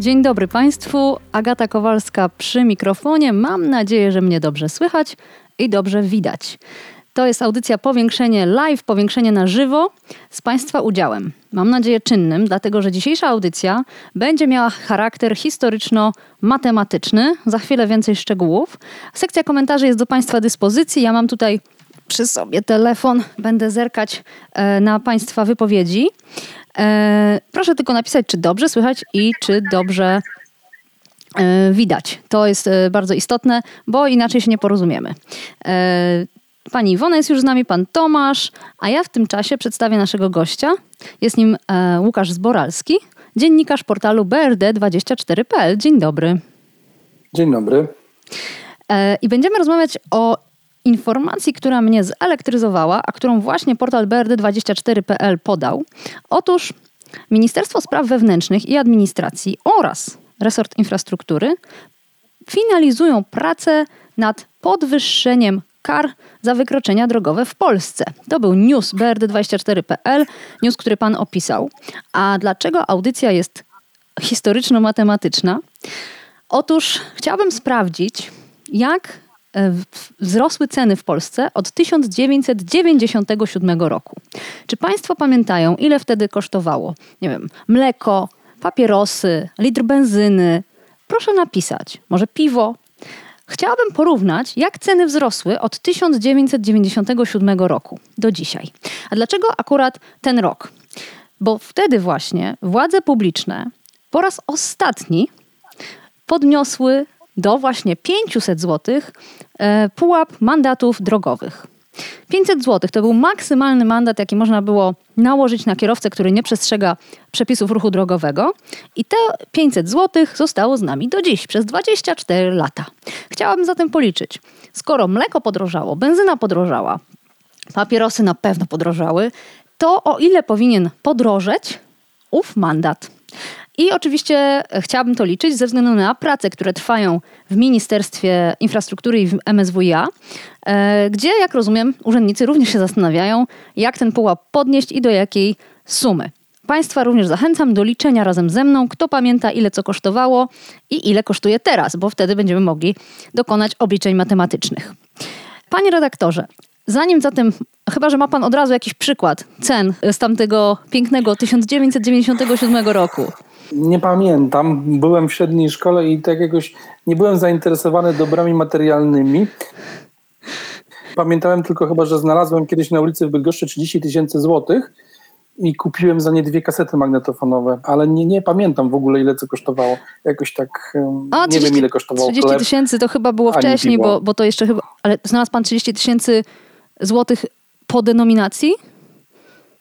Dzień dobry Państwu, Agata Kowalska przy mikrofonie. Mam nadzieję, że mnie dobrze słychać i dobrze widać. To jest audycja Powiększenie Live, Powiększenie na żywo z Państwa udziałem. Mam nadzieję czynnym, dlatego że dzisiejsza audycja będzie miała charakter historyczno-matematyczny. Za chwilę więcej szczegółów. Sekcja komentarzy jest do Państwa dyspozycji. Ja mam tutaj przy sobie telefon, będę zerkać e, na Państwa wypowiedzi. E, proszę tylko napisać, czy dobrze słychać i czy dobrze e, widać. To jest bardzo istotne, bo inaczej się nie porozumiemy. Pani Iwona jest już z nami, pan Tomasz, a ja w tym czasie przedstawię naszego gościa. Jest nim Łukasz Zboralski, dziennikarz portalu brd24.pl. Dzień dobry. Dzień dobry. I będziemy rozmawiać o informacji, która mnie zelektryzowała, a którą właśnie portal brd24.pl podał. Otóż Ministerstwo Spraw Wewnętrznych i Administracji oraz resort infrastruktury finalizują pracę nad podwyższeniem kar za wykroczenia drogowe w Polsce. To był news brd24.pl, news, który pan opisał. A dlaczego audycja jest historyczno-matematyczna? Otóż chciałabym sprawdzić, jak wzrosły ceny w Polsce od 1997 roku. Czy Państwo pamiętają, ile wtedy kosztowało, nie wiem, mleko, papierosy, litr benzyny? Proszę napisać, może piwo. Chciałabym porównać, jak ceny wzrosły od 1997 roku do dzisiaj. A dlaczego akurat ten rok? Bo wtedy właśnie władze publiczne po raz ostatni podniosły do właśnie 500 zł e, pułap mandatów drogowych. 500 zł to był maksymalny mandat, jaki można było nałożyć na kierowcę, który nie przestrzega przepisów ruchu drogowego. I te 500 zł zostało z nami do dziś, przez 24 lata. Chciałabym zatem policzyć, skoro mleko podrożało, benzyna podrożała, papierosy na pewno podrożały, to o ile powinien podrożeć ów mandat? I oczywiście chciałabym to liczyć ze względu na prace, które trwają w Ministerstwie Infrastruktury i w MSWiA, e, gdzie, jak rozumiem, urzędnicy również się zastanawiają, jak ten pułap podnieść i do jakiej sumy. Państwa również zachęcam do liczenia razem ze mną, kto pamięta ile co kosztowało i ile kosztuje teraz, bo wtedy będziemy mogli dokonać obliczeń matematycznych. Panie redaktorze, zanim zatem, chyba że ma Pan od razu jakiś przykład cen z tamtego pięknego 1997 roku. Nie pamiętam. Byłem w średniej szkole i tak jakoś nie byłem zainteresowany dobrami materialnymi. Pamiętałem tylko chyba, że znalazłem kiedyś na ulicy w Bydgoszczy 30 tysięcy złotych i kupiłem za nie dwie kasety magnetofonowe, ale nie, nie pamiętam w ogóle ile co kosztowało. Jakoś tak A, nie 30, wiem ile kosztowało 30 tysięcy to chyba było wcześniej, bo, bo to jeszcze chyba... Ale znalazł pan 30 tysięcy złotych po denominacji?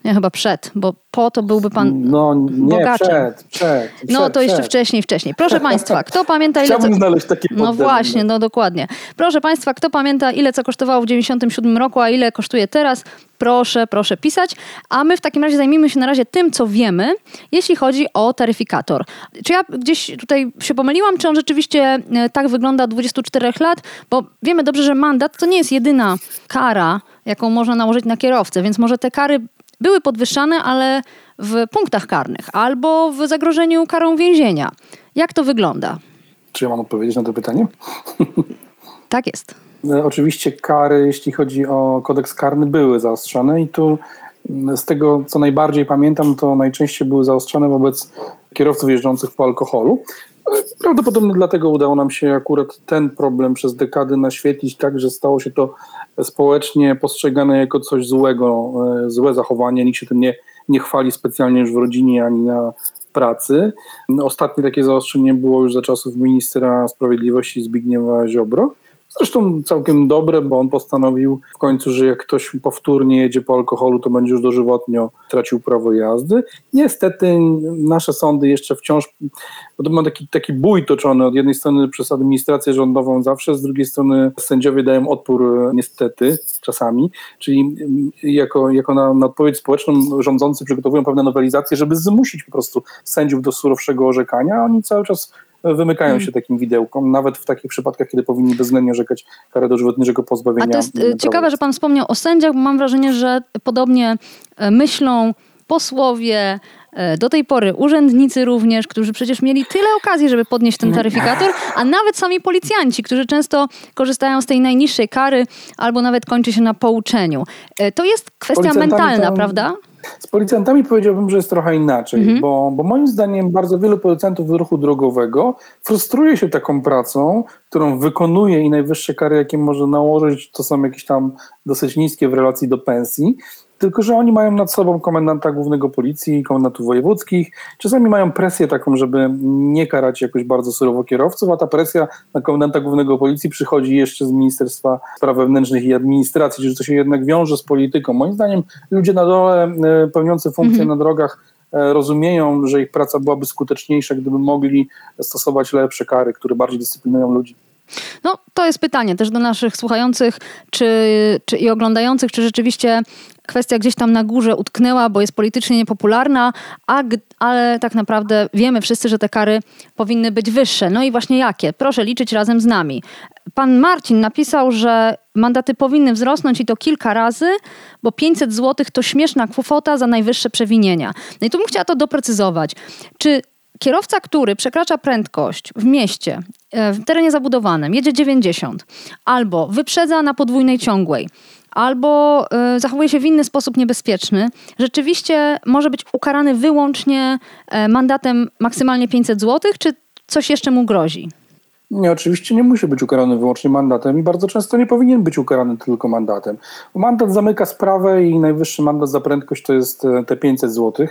Nie, chyba przed, bo po to byłby pan no, nie, bogaczem. Przed, przed, przed, no to jeszcze wcześniej, wcześniej. Proszę Państwa, kto pamięta ile... Chciałbym co... znaleźć takie No właśnie, no dokładnie. Proszę Państwa, kto pamięta ile co kosztowało w 97 roku, a ile kosztuje teraz? Proszę, proszę pisać. A my w takim razie zajmijmy się na razie tym, co wiemy, jeśli chodzi o taryfikator. Czy ja gdzieś tutaj się pomyliłam, czy on rzeczywiście e, tak wygląda od 24 lat? Bo wiemy dobrze, że mandat to nie jest jedyna kara, jaką można nałożyć na kierowcę, więc może te kary były podwyższane, ale w punktach karnych albo w zagrożeniu karą więzienia. Jak to wygląda? Czy ja mam odpowiedzieć na to pytanie? Tak jest. E, oczywiście kary, jeśli chodzi o kodeks karny, były zaostrzone i tu mm, z tego, co najbardziej pamiętam, to najczęściej były zaostrzone wobec kierowców jeżdżących po alkoholu. Prawdopodobnie dlatego udało nam się akurat ten problem przez dekady naświetlić tak, że stało się to społecznie postrzegane jako coś złego, e, złe zachowanie. Nikt się tym nie, nie chwali specjalnie już w rodzinie ani na pracy. Ostatnie takie zaostrzenie było już za czasów ministra sprawiedliwości Zbigniewa Ziobro. Zresztą całkiem dobre, bo on postanowił w końcu, że jak ktoś powtórnie jedzie po alkoholu, to będzie już dożywotnio tracił prawo jazdy. Niestety nasze sądy jeszcze wciąż, bo to ma taki, taki bój toczony od jednej strony przez administrację rządową zawsze, z drugiej strony sędziowie dają odpór niestety czasami, czyli jako, jako na, na odpowiedź społeczną rządzący przygotowują pewne nowelizacje, żeby zmusić po prostu sędziów do surowszego orzekania, a oni cały czas wymykają hmm. się takim widełkom, nawet w takich przypadkach, kiedy powinni bezwzględnie orzekać karę dożywotniego pozbawienia. A to jest e, ciekawe, że pan wspomniał o sędziach, bo mam wrażenie, że podobnie e, myślą posłowie, e, do tej pory urzędnicy również, którzy przecież mieli tyle okazji, żeby podnieść ten taryfikator, a nawet sami policjanci, którzy często korzystają z tej najniższej kary albo nawet kończy się na pouczeniu. To jest kwestia mentalna, to... prawda? Z policjantami powiedziałbym, że jest trochę inaczej, mhm. bo, bo moim zdaniem bardzo wielu policjantów ruchu drogowego frustruje się taką pracą, którą wykonuje i najwyższe kary, jakie może nałożyć, to są jakieś tam dosyć niskie w relacji do pensji, tylko że oni mają nad sobą komendanta głównego policji, komendantów wojewódzkich. Czasami mają presję taką, żeby nie karać jakoś bardzo surowo kierowców, a ta presja na komendanta głównego policji przychodzi jeszcze z Ministerstwa Spraw Wewnętrznych i Administracji, czyli to się jednak wiąże z polityką. Moim zdaniem ludzie na dole e, pełniący funkcje mhm. na drogach e, rozumieją, że ich praca byłaby skuteczniejsza, gdyby mogli stosować lepsze kary, które bardziej dyscyplinują ludzi. No, to jest pytanie też do naszych słuchających czy, czy i oglądających, czy rzeczywiście kwestia gdzieś tam na górze utknęła, bo jest politycznie niepopularna, a, ale tak naprawdę wiemy wszyscy, że te kary powinny być wyższe. No i właśnie jakie? Proszę liczyć razem z nami. Pan Marcin napisał, że mandaty powinny wzrosnąć i to kilka razy, bo 500 zł to śmieszna kwota za najwyższe przewinienia. No i tu bym chciała to doprecyzować. Czy kierowca, który przekracza prędkość w mieście, e, w terenie zabudowanym, jedzie 90, albo wyprzedza na podwójnej ciągłej, albo y, zachowuje się w inny sposób niebezpieczny, rzeczywiście może być ukarany wyłącznie y, mandatem maksymalnie 500 zł, czy coś jeszcze mu grozi? Nie, oczywiście nie musi być ukarany wyłącznie mandatem i bardzo często nie powinien być ukarany tylko mandatem. mandat zamyka sprawę i najwyższy mandat za prędkość to jest te 500 zł.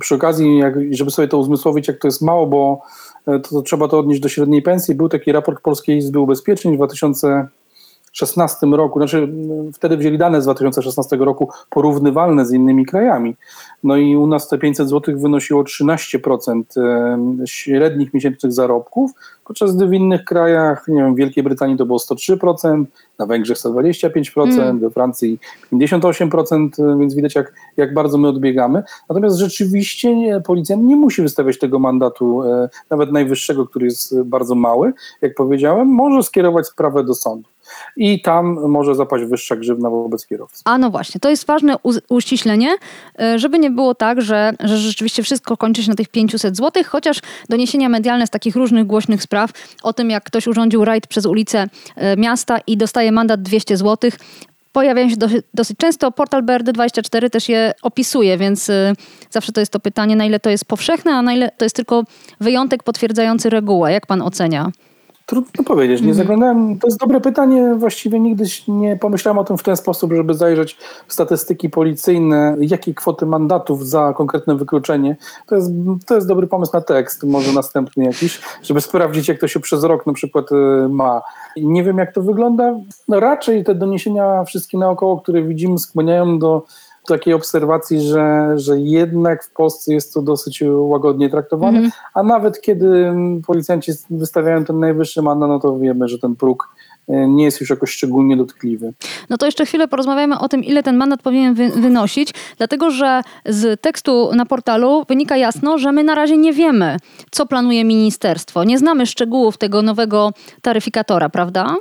Przy okazji, jak, żeby sobie to uzmysłowić, jak to jest mało, bo to, to trzeba to odnieść do średniej pensji. Był taki raport Polskiej Izby Ubezpieczeń w 2000 2016 roku, znaczy wtedy wzięli dane z 2016 roku porównywalne z innymi krajami. No i u nas te 500 zł wynosiło 13% średnich miesięcznych zarobków, podczas gdy w innych krajach, nie wiem, w Wielkiej Brytanii to było 103%, na Węgrzech 125%, mm. we Francji 58%, więc widać jak, jak bardzo my odbiegamy. Natomiast rzeczywiście nie, policjant nie musi wystawiać tego mandatu, e, nawet najwyższego, który jest bardzo mały, jak powiedziałem, może skierować sprawę do sądu i tam może zapaść wyższa grzywna wobec kierowcy. A no właśnie, to jest ważne uściślenie, e, żeby nie było tak, że, że rzeczywiście wszystko kończy się na tych 500 zł, chociaż doniesienia medialne z takich różnych głośnych spraw o tym, jak ktoś urządził rajd przez ulicę e, miasta i dostaje mandat 200 zł, pojawiają się dosyć, dosyć często. Portal BRD24 też je opisuje, więc y, zawsze to jest to pytanie, na ile to jest powszechne, a na ile to jest tylko wyjątek potwierdzający regułę. Jak pan ocenia? Trudno powiedzieć, nie mhm. zaglądałem. To jest dobre pytanie. Właściwie nigdy nie pomyślałem o tym w ten sposób, żeby zajrzeć w statystyki policyjne, jakie kwoty mandatów za konkretne wykluczenie. To jest, to jest dobry pomysł na tekst, może następny jakiś, żeby sprawdzić, jak to się przez rok na przykład y, ma. I nie wiem, jak to wygląda. No raczej te doniesienia wszystkie naokoło, które widzimy, skłaniają do takiej obserwacji, że, że jednak w Polsce jest to dosyć łagodnie traktowane, mm -hmm. a nawet kiedy policjanci wystawiają ten najwyższy mandat, no to wiemy, że ten próg e, nie jest już jakoś szczególnie dotkliwy. No to jeszcze chwilę porozmawiamy o tym, ile ten mandat powinien wy wynosić, dlatego że z tekstu na portalu wynika jasno, że my na razie nie wiemy, co planuje ministerstwo. Nie znamy szczegółów tego nowego taryfikatora, prawda?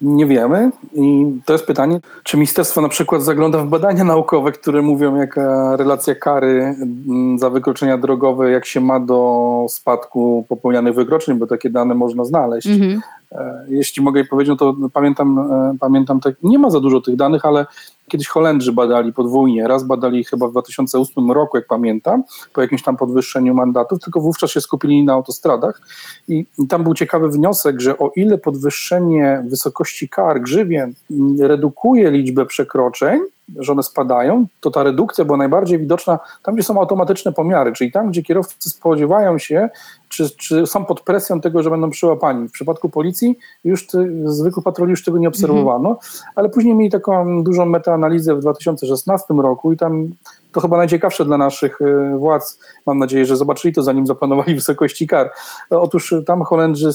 Nie wiemy i to jest pytanie, czy ministerstwo na przykład zagląda w badania naukowe, które mówią, jaka relacja kary mm, za wykroczenia drogowe, jak się ma do spadku popełnianych wykroczeń, bo takie dane można znaleźć. Mhm. E, jeśli mogę powiedzieć, no to pamiętam, e, pamiętam tak, nie ma za dużo tych danych, ale kiedyś Holendrzy badali podwójnie. Raz badali chyba w 2008 roku, jak pamiętam, po jakimś tam podwyższeniu mandatów, tylko wówczas się skupili na autostradach. I tam był ciekawy wniosek, że o ile podwyższenie wysokości kar, grzywien redukuje liczbę przekroczeń, że one spadają, to ta redukcja była najbardziej widoczna tam, gdzie są automatyczne pomiary, czyli tam, gdzie kierowcy spodziewają się, czy, czy są pod presją tego, że będą przyłapani. W przypadku policji już ty, zwykłych patroli już tego nie obserwowano, mhm. ale później mieli taką dużą metaanalizę w 2016 roku i tam to chyba najciekawsze dla naszych y, władz. Mam nadzieję, że zobaczyli to, zanim zaplanowali wysokości kar. Otóż tam Holendrzy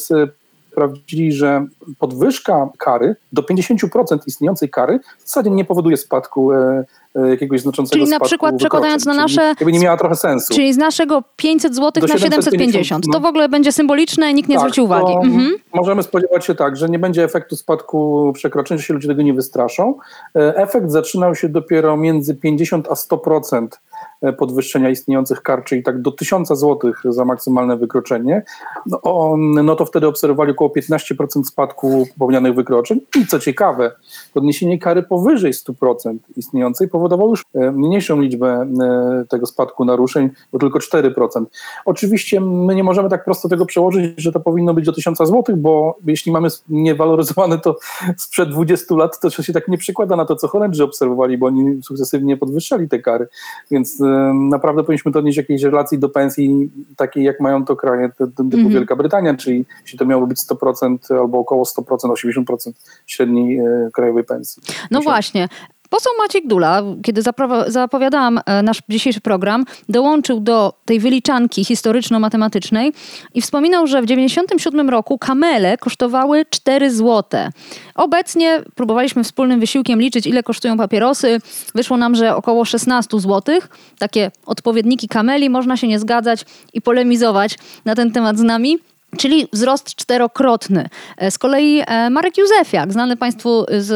sprawdzili, że podwyżka kary do 50% istniejącej kary w zasadzie nie powoduje spadku e, e, jakiegoś znaczącego Czyli na przykład przekładając na nasze... Jakby nie miała trochę sensu. Czyli z naszego 500 zł na 750. No. To w ogóle będzie symboliczne, nikt nie tak, zwróci uwagi. Mhm. Możemy spodziewać się tak, że nie będzie efektu spadku przekroczeń, że się ludzie tego nie wystraszą. E, efekt zaczynał się dopiero między 50 a 100% E, podwyższenia istniejących kar, czyli tak do 1000 zł za maksymalne wykroczenie, no, no to wtedy obserwowali około 15% spadku popełnianych wykroczeń. I co ciekawe, podniesienie kary powyżej 100% istniejącej powodowało już e, mniejszą liczbę e, tego spadku naruszeń, bo tylko 4%. Oczywiście my nie możemy tak prosto tego przełożyć, że to powinno być do 1000 zł, bo jeśli mamy niewaloryzowane to sprzed 20 lat, to się tak nie przykłada na to, co Holendrzy obserwowali, bo oni sukcesywnie podwyższali te kary, więc naprawdę powinniśmy to odnieść jakiejś relacji do pensji takiej, jak mają to kraje typu mm -hmm. Wielka Brytania, czyli jeśli to miało być 100% albo około 100%, 80% średniej e, krajowej pensji. No właśnie. Poseł Maciek Dula, kiedy zapowiadałam e, nasz dzisiejszy program, dołączył do tej wyliczanki historyczno-matematycznej i wspominał, że w 1997 roku kamele kosztowały 4 zł. Obecnie próbowaliśmy wspólnym wysiłkiem liczyć, ile kosztują papierosy. Wyszło nam, że około 16 zł. Takie odpowiedniki kameli, można się nie zgadzać i polemizować na ten temat z nami czyli wzrost czterokrotny. E, z kolei e, Marek Józefiak, znany Państwu z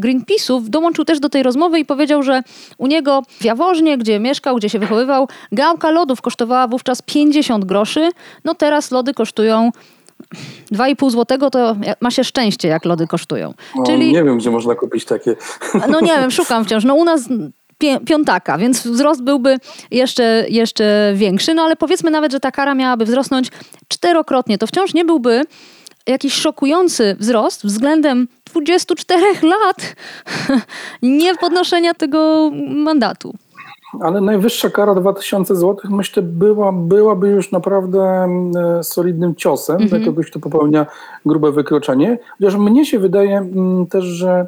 Greenpeace'ów, dołączył też do tej rozmowy i powiedział, że u niego w Jaworznie, gdzie mieszkał, gdzie się wychowywał, gałka lodów kosztowała wówczas 50 groszy. No teraz lody kosztują 2,5 zł to ma się szczęście, jak lody kosztują. No, Czyli... Nie wiem, gdzie można kupić takie. No nie wiem, szukam wciąż. No u nas piątaka, więc wzrost byłby jeszcze, jeszcze większy. No ale powiedzmy nawet, że ta kara miałaby wzrosnąć czterokrotnie. To wciąż nie byłby jakiś szokujący wzrost względem 24 lat nie podnoszenia tego mandatu. Ale najwyższa kara 2000 zł, myślę, była, byłaby już naprawdę e, solidnym ciosem mm -hmm. dla kogoś, kto popełnia grube wykroczenie. Chociaż mnie się wydaje mm, też, że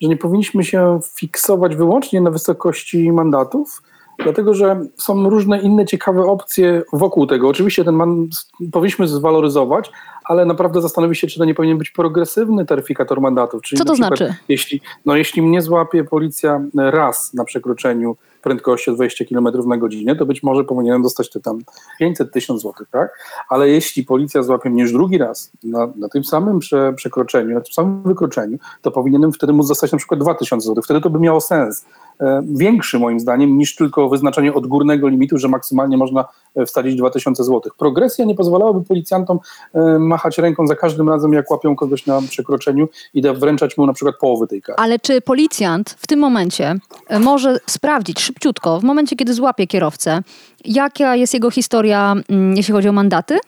że nie powinniśmy się fiksować wyłącznie na wysokości mandatów, dlatego że są różne inne ciekawe opcje wokół tego. Oczywiście ten man powinniśmy zwaloryzować, ale naprawdę zastanowić się, czy to nie powinien być progresywny taryfikator mandatów. Czyli Co to przykład, znaczy? Jeśli, no, jeśli mnie złapie policja raz na przekroczeniu prędkości o 20 km na godzinę, to być może powinienem dostać te tam 500 tysiąc złotych, tak? Ale jeśli policja złapie mnie już drugi raz na, na tym samym prze, przekroczeniu, na tym samym wykroczeniu, to powinienem wtedy móc dostać na przykład 2000 złotych. Wtedy to by miało sens. E, większy moim zdaniem niż tylko wyznaczenie odgórnego limitu, że maksymalnie można e, wstawić 2000 złotych. Progresja nie pozwalałaby policjantom e, machać ręką za każdym razem, jak łapią kogoś na przekroczeniu i wręczać mu na przykład połowy tej kary. Ale czy policjant w tym momencie może sprawdzić szybciutko, w momencie kiedy złapie kierowcę, jaka jest jego historia, mm, jeśli chodzi o mandaty?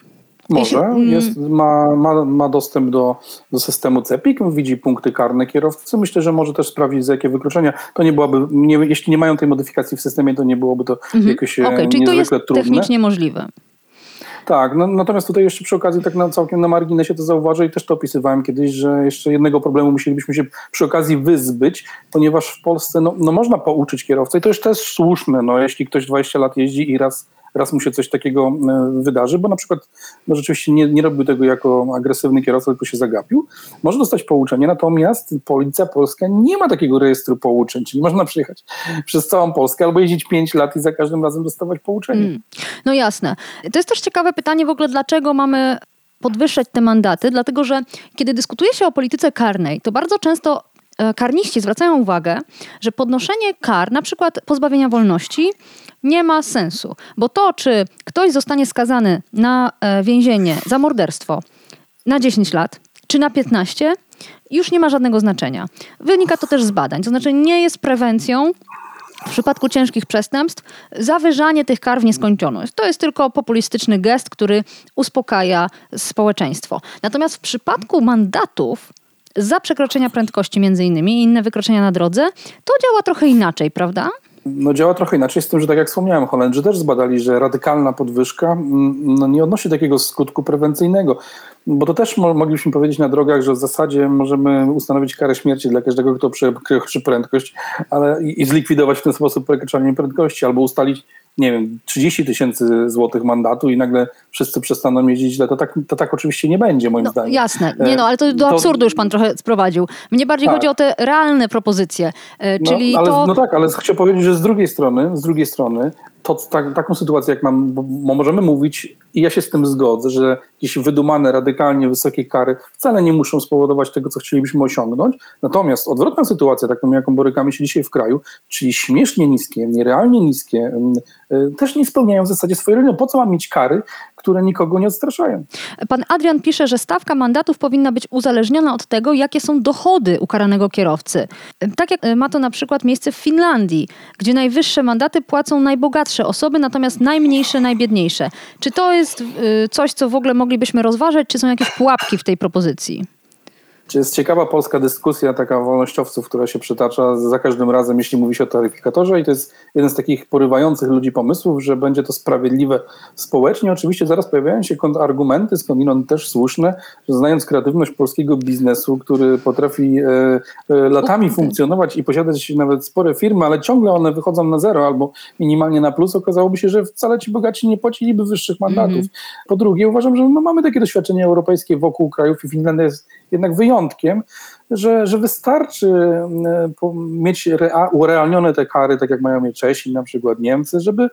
Może, mm. jest, ma, ma, ma dostęp do, do systemu CEPIK, widzi punkty karne kierowcy. Myślę, że może też sprawdzić, za jakie wykroczenia. To nie byłoby, nie, jeśli nie mają tej modyfikacji w systemie, to nie byłoby to mhm. jakoś okay, czyli to jest trudne. technicznie możliwe. Tak, no, natomiast tutaj jeszcze przy okazji tak na, całkiem na marginesie to zauważę i też to opisywałem kiedyś, że jeszcze jednego problemu musielibyśmy się przy okazji wyzbyć, ponieważ w Polsce no, no można pouczyć kierowcę i to jest też słuszne, no, jeśli ktoś 20 lat jeździ i raz raz mu się coś takiego e, wydarzy, bo na przykład no rzeczywiście nie, nie robił tego jako agresywny kierowca, tylko się zagapił, może dostać pouczenie, natomiast policja polska nie ma takiego rejestru pouczeń, czyli można przyjechać przez całą Polskę albo jeździć 5 lat i za każdym razem dostawać pouczenie. Mm. No jasne. To jest też ciekawe pytanie w ogóle, dlaczego mamy podwyższać te mandaty, dlatego że kiedy dyskutuje się o polityce karnej, to bardzo często karniści zwracają uwagę, że podnoszenie kar, na przykład pozbawienia wolności, nie ma sensu, bo to, czy ktoś zostanie skazany na e, więzienie za morderstwo na 10 lat, czy na 15, już nie ma żadnego znaczenia. Wynika to też z badań, to znaczy nie jest prewencją w przypadku ciężkich przestępstw zawyżanie tych kar w nieskończoność. To jest tylko populistyczny gest, który uspokaja społeczeństwo. Natomiast w przypadku mandatów za przekroczenia prędkości między innymi i inne wykroczenia na drodze, to działa trochę inaczej, prawda? No działa trochę inaczej, z tym, że tak jak wspomniałem, Holendrzy też zbadali, że radykalna podwyżka mm, no, nie odnosi takiego skutku prewencyjnego. Bo to też moglibyśmy powiedzieć na drogach, że w zasadzie możemy ustanowić karę śmierci dla każdego, kto przekroczy prędkość ale, i, i zlikwidować w ten sposób przekroczenie prędkości, albo ustalić nie wiem, 30 tysięcy złotych mandatu i nagle wszyscy przestaną jeździć źle, to tak, to tak oczywiście nie będzie moim no, zdaniem. Jasne, nie no, ale to do absurdu już pan trochę sprowadził. Mnie bardziej tak. chodzi o te realne propozycje, e, no, czyli ale, to... No tak, ale chcę powiedzieć, że z drugiej strony, z drugiej strony to, tak, taką sytuację, jak mam, możemy mówić, i ja się z tym zgodzę, że jakieś wydumane, radykalnie wysokie kary wcale nie muszą spowodować tego, co chcielibyśmy osiągnąć. Natomiast odwrotna sytuacja, taką jaką borykamy się dzisiaj w kraju, czyli śmiesznie niskie, nierealnie niskie, y, też nie spełniają w zasadzie swojej roli. Po co mam mieć kary, które nikogo nie odstraszają? Pan Adrian pisze, że stawka mandatów powinna być uzależniona od tego, jakie są dochody ukaranego kierowcy. Tak jak ma to na przykład miejsce w Finlandii, gdzie najwyższe mandaty płacą najbogatsze osoby, natomiast najmniejsze najbiedniejsze. Czy to jest y, coś, co w ogóle moglibyśmy rozważać, czy są jakieś pułapki w tej propozycji? Jest ciekawa polska dyskusja, taka wolnościowców, która się przytacza za każdym razem, jeśli mówi się o taryfikatorze i to jest jeden z takich porywających ludzi pomysłów, że będzie to sprawiedliwe społecznie. Oczywiście zaraz pojawiają się argumenty, skądinąd też słuszne, że znając kreatywność polskiego biznesu, który potrafi e, e, latami funkcjonować i posiadać nawet spore firmy, ale ciągle one wychodzą na zero albo minimalnie na plus, okazałoby się, że wcale ci bogaci nie płaciliby wyższych mandatów. Mm -hmm. Po drugie, uważam, że no, mamy takie doświadczenie europejskie wokół krajów i Finlandia jest jednak wyjątkiem, że, że wystarczy e, mieć urealnione te kary, tak jak mają mieć Czesi, na przykład Niemcy, żeby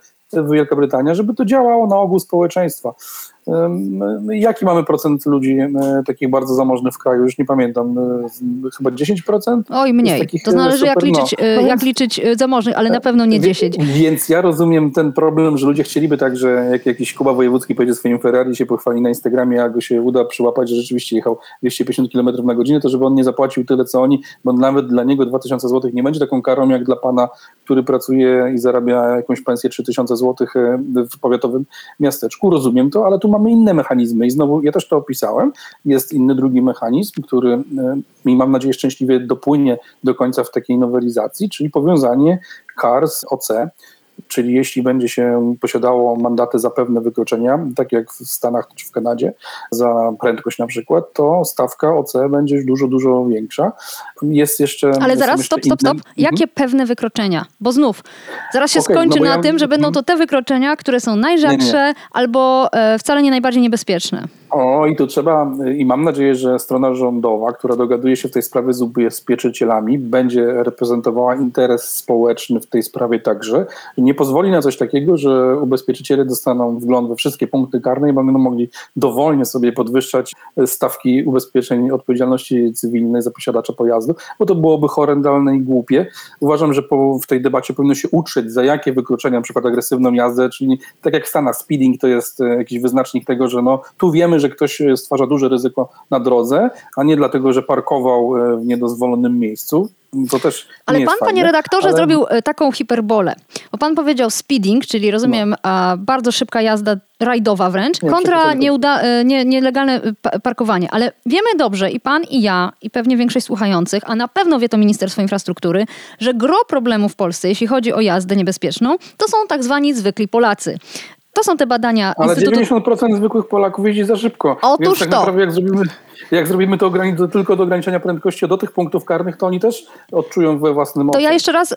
Wielka Brytania, żeby to działało na ogół społeczeństwa. Jaki mamy procent ludzi takich bardzo zamożnych w kraju? Już nie pamiętam, chyba 10%? Oj, mniej. To zależy jak liczyć, no. no jak liczyć zamożnych, ale na pewno nie 10. Więc ja rozumiem ten problem, że ludzie chcieliby tak, że jak jakiś Kuba Wojewódzki pojedzie swoim Ferrari się pochwali na Instagramie, a go się uda przyłapać, że rzeczywiście jechał 250 km na godzinę, to żeby on nie zapłacił tyle, co oni, bo nawet dla niego 2000 zł nie będzie taką karą, jak dla pana, który pracuje i zarabia jakąś pensję 3000 zł w powiatowym miasteczku. Rozumiem to, ale tu mamy inne mechanizmy i znowu ja też to opisałem. Jest inny drugi mechanizm, który e, i mam nadzieję szczęśliwie dopłynie do końca w takiej nowelizacji, czyli powiązanie kar z OC czyli jeśli będzie się posiadało mandaty za pewne wykroczenia, tak jak w Stanach czy w Kanadzie, za prędkość na przykład, to stawka OC będzie już dużo, dużo większa. Jest jeszcze... Ale zaraz, stop, stop, stop. Jakie mhm. pewne wykroczenia? Bo znów, zaraz się okay, skończy no na ja... tym, że będą to te wykroczenia, które są najrzadsze nie, nie. albo e, wcale nie najbardziej niebezpieczne. O, i tu trzeba, i mam nadzieję, że strona rządowa, która dogaduje się w tej sprawie z ubezpieczycielami, będzie reprezentowała interes społeczny w tej sprawie także. Nie pozwoli na coś takiego, że ubezpieczyciele dostaną wgląd we wszystkie punkty karne i będą mogli dowolnie sobie podwyższać stawki ubezpieczeń odpowiedzialności cywilnej za posiadacza pojazdu, bo to byłoby horrendalne i głupie. Uważam, że po, w tej debacie powinno się uczyć, za jakie wykroczenia, na przykład agresywną jazdę, czyli tak jak w Stanach speeding to jest e, jakiś wyznacznik tego, że no, tu wiemy, że ktoś stwarza duże ryzyko na drodze, a nie dlatego, że parkował e, w niedozwolonym miejscu. To też ale pan, panie redaktorze, ale... zrobił e, taką hiperbolę. Bo pan powiedział speeding, czyli rozumiem, no. bardzo szybka jazda rajdowa wręcz, nie, kontra nieuda, e, nie, nielegalne parkowanie. Ale wiemy dobrze, i pan, i ja, i pewnie większość słuchających, a na pewno wie to Ministerstwo Infrastruktury, że gro problemów w Polsce, jeśli chodzi o jazdę niebezpieczną, to są tak zwani zwykli Polacy. To są te badania. Ale Instytutu... 90% zwykłych Polaków jeździ za szybko. Otóż Więc tak to. Naprawdę jak zrobimy, jak zrobimy to tylko do ograniczenia prędkości do tych punktów karnych, to oni też odczują we własnym To ja jeszcze raz y,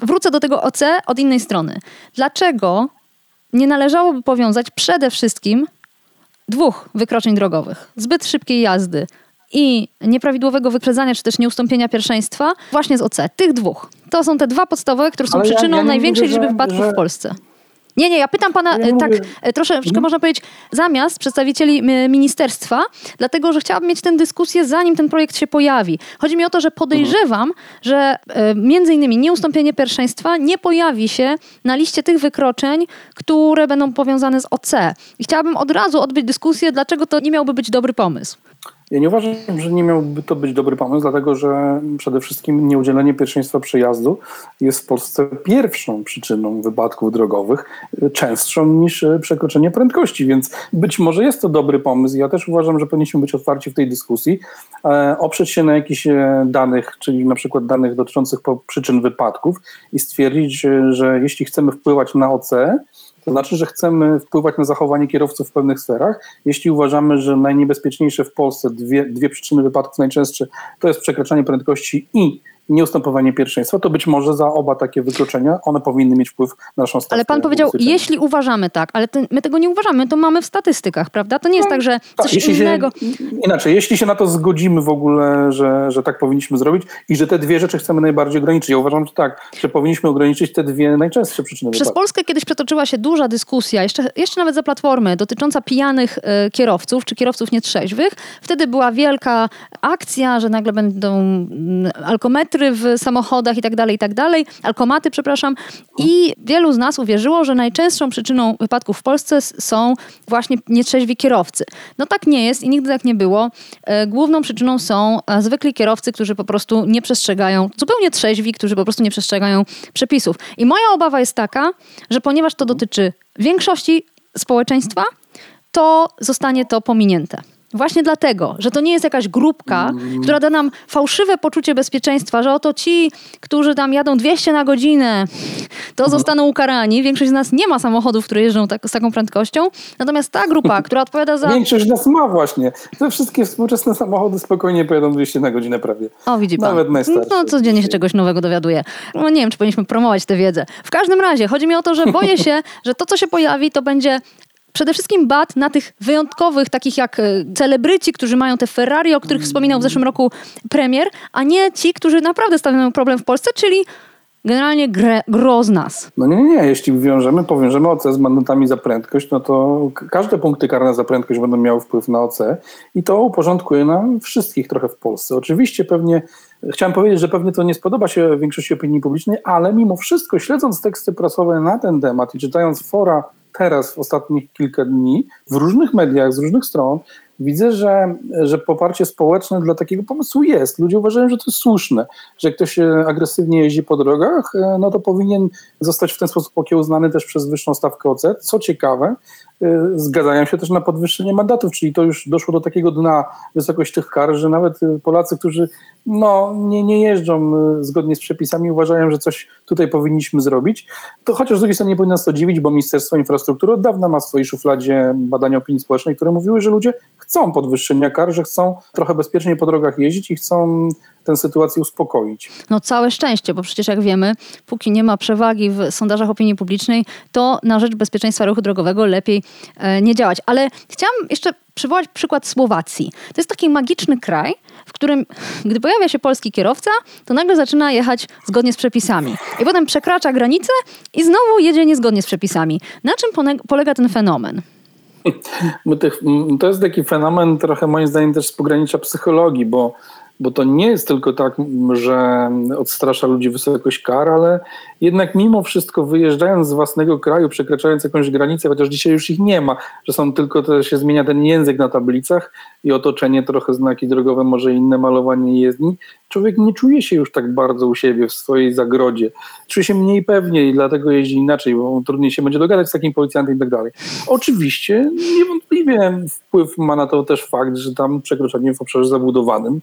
wrócę do tego OC od innej strony. Dlaczego nie należałoby powiązać przede wszystkim dwóch wykroczeń drogowych? Zbyt szybkiej jazdy i nieprawidłowego wyprzedzania, czy też nieustąpienia pierwszeństwa właśnie z OC. Tych dwóch. To są te dwa podstawowe, które są Ale przyczyną ja, ja największej liczby wypadków że... w Polsce. Nie, nie, ja pytam pana ja tak mówię. E, troszeczkę mhm. można powiedzieć zamiast przedstawicieli ministerstwa, dlatego że chciałabym mieć tę dyskusję zanim ten projekt się pojawi. Chodzi mi o to, że podejrzewam, mhm. że e, między innymi nieustąpienie pierwszeństwa nie pojawi się na liście tych wykroczeń, które będą powiązane z OC. I chciałabym od razu odbyć dyskusję, dlaczego to nie miałby być dobry pomysł. Ja nie uważam, że nie miałby to być dobry pomysł, dlatego że przede wszystkim nieudzielenie pierwszeństwa przejazdu jest w Polsce pierwszą przyczyną wypadków drogowych, częstszą niż przekroczenie prędkości, więc być może jest to dobry pomysł. Ja też uważam, że powinniśmy być otwarci w tej dyskusji, e, oprzeć się na jakichś e, danych, czyli na przykład danych dotyczących przyczyn wypadków i stwierdzić, że jeśli chcemy wpływać na OC, to znaczy, że chcemy wpływać na zachowanie kierowców w pewnych sferach. Jeśli uważamy, że najniebezpieczniejsze w Polsce dwie, dwie przyczyny wypadków najczęstsze to jest przekraczanie prędkości i nieustępowanie pierwszeństwa, to być może za oba takie wykroczenia one powinny mieć wpływ na naszą stawkę. Ale pan powiedział, jeśli uważamy tak, ale my tego nie uważamy, to mamy w statystykach, prawda? To nie jest no, tak, że tak, coś innego... Się, inaczej, jeśli się na to zgodzimy w ogóle, że, że tak powinniśmy zrobić i że te dwie rzeczy chcemy najbardziej ograniczyć. Ja uważam, że tak, że powinniśmy ograniczyć te dwie najczęstsze przyczyny Przez wypadku. Polskę kiedyś przetoczyła się duża dyskusja, jeszcze, jeszcze nawet za Platformy, dotycząca pijanych y, kierowców, czy kierowców nietrzeźwych. Wtedy była wielka akcja, że nagle będą y, alkometry w samochodach, samochodach i tak dalej, i tak dalej, alkomaty, przepraszam. I wielu z nas uwierzyło, że najczęstszą przyczyną wypadków w Polsce są właśnie nietrzeźwi kierowcy. No tak nie jest i nigdy tak nie było. E, główną przyczyną są e, zwykli kierowcy, którzy po prostu nie przestrzegają, zupełnie trzeźwi, którzy po prostu nie przestrzegają przepisów. I moja obawa jest taka, że ponieważ to dotyczy większości społeczeństwa, to zostanie to pominięte. Właśnie dlatego, że to nie jest jakaś grupka, mm. która da nam fałszywe poczucie bezpieczeństwa, że oto ci, którzy tam jadą 200 na godzinę, to mhm. zostaną ukarani. Większość z nas nie ma samochodów, które jeżdżą tak, z taką prędkością. Natomiast ta grupa, która odpowiada za... Większość z nas ma właśnie. Te wszystkie współczesne samochody spokojnie pojadą 200 na godzinę prawie. O, widzi pan. Nawet najstarsze. No, codziennie się czegoś nowego dowiaduje. No nie wiem, czy powinniśmy promować tę wiedzę. W każdym razie, chodzi mi o to, że boję się, że to, co się pojawi, to będzie przede wszystkim bat na tych wyjątkowych, takich jak e, celebryci, którzy mają te Ferrari, o których wspominał w zeszłym roku premier, a nie ci, którzy naprawdę stawiają problem w Polsce, czyli generalnie gre, nas. No nie, nie, jeśli wiążemy, powiążemy OC z mandatami za prędkość, no to każde punkty karne za prędkość będą miały wpływ na OC i to uporządkuje nam wszystkich trochę w Polsce. Oczywiście pewnie, chciałem powiedzieć, że pewnie to nie spodoba się większości opinii publicznej, ale mimo wszystko, śledząc teksty prasowe na ten temat i czytając fora teraz, w ostatnich kilka dni, w różnych mediach, z różnych stron, widzę, że, że poparcie społeczne dla takiego pomysłu jest. Ludzie uważają, że to jest słuszne, że jak ktoś agresywnie jeździ po drogach, e, no to powinien zostać w ten sposób okiełznany też przez wyższą stawkę OC. Co ciekawe, e, zgadzają się też na podwyższenie mandatów, czyli to już doszło do takiego dna wysokość tych kar, że nawet e, Polacy, którzy no, nie, nie jeżdżą zgodnie z przepisami, uważają, że coś tutaj powinniśmy zrobić. To chociaż z drugiej strony nie powinno nas to dziwić, bo Ministerstwo Infrastruktury od dawna ma w swojej szufladzie badania opinii społecznej, które mówiły, że ludzie chcą podwyższenia kar, że chcą trochę bezpiecznie po drogach jeździć i chcą tę sytuację uspokoić. No całe szczęście, bo przecież jak wiemy, póki nie ma przewagi w sondażach opinii publicznej, to na rzecz bezpieczeństwa ruchu drogowego lepiej e, nie działać. Ale chciałam jeszcze przywołać przykład Słowacji. To jest taki magiczny kraj, w którym gdy pojawia się polski kierowca, to nagle zaczyna jechać zgodnie z przepisami. I potem przekracza granicę i znowu jedzie niezgodnie z przepisami. Na czym polega ten fenomen? To jest taki fenomen trochę moim zdaniem też z pogranicza psychologii, bo bo to nie jest tylko tak, że odstrasza ludzi wysokość kar, ale jednak mimo wszystko wyjeżdżając z własnego kraju, przekraczając jakąś granicę, chociaż dzisiaj już ich nie ma, że są tylko, to się zmienia ten język na tablicach i otoczenie, trochę znaki drogowe, może inne malowanie jezdni, człowiek nie czuje się już tak bardzo u siebie w swojej zagrodzie. Czuje się mniej pewnie i dlatego jeździ inaczej, bo trudniej się będzie dogadać z takim policjantem i tak dalej. Oczywiście niewątpliwie wpływ ma na to też fakt, że tam przekroczenie w obszarze zabudowanym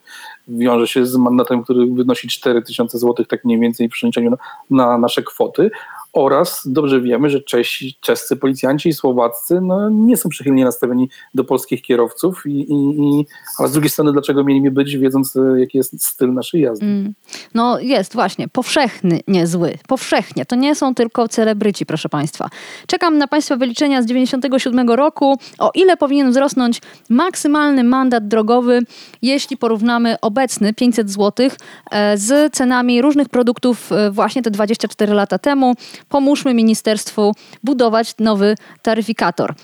wiąże się z mandatem, który wynosi 4000 zł, tak mniej więcej w przeliczeniu na, na nasze kwoty, oraz dobrze wiemy, że Czesi, czescy policjanci i słowaccy no, nie są przychylnie nastawieni do polskich kierowców, i, i, i, ale z drugiej strony dlaczego mieliby być, wiedząc jaki jest styl naszej jazdy? Mm. No jest właśnie, powszechny niezły, powszechnie. To nie są tylko celebryci, proszę Państwa. Czekam na Państwa wyliczenia z 97 roku, o ile powinien wzrosnąć maksymalny mandat drogowy, jeśli porównamy obecny 500 zł e, z cenami różnych produktów e, właśnie te 24 lata temu pomóżmy ministerstwu budować nowy taryfikator.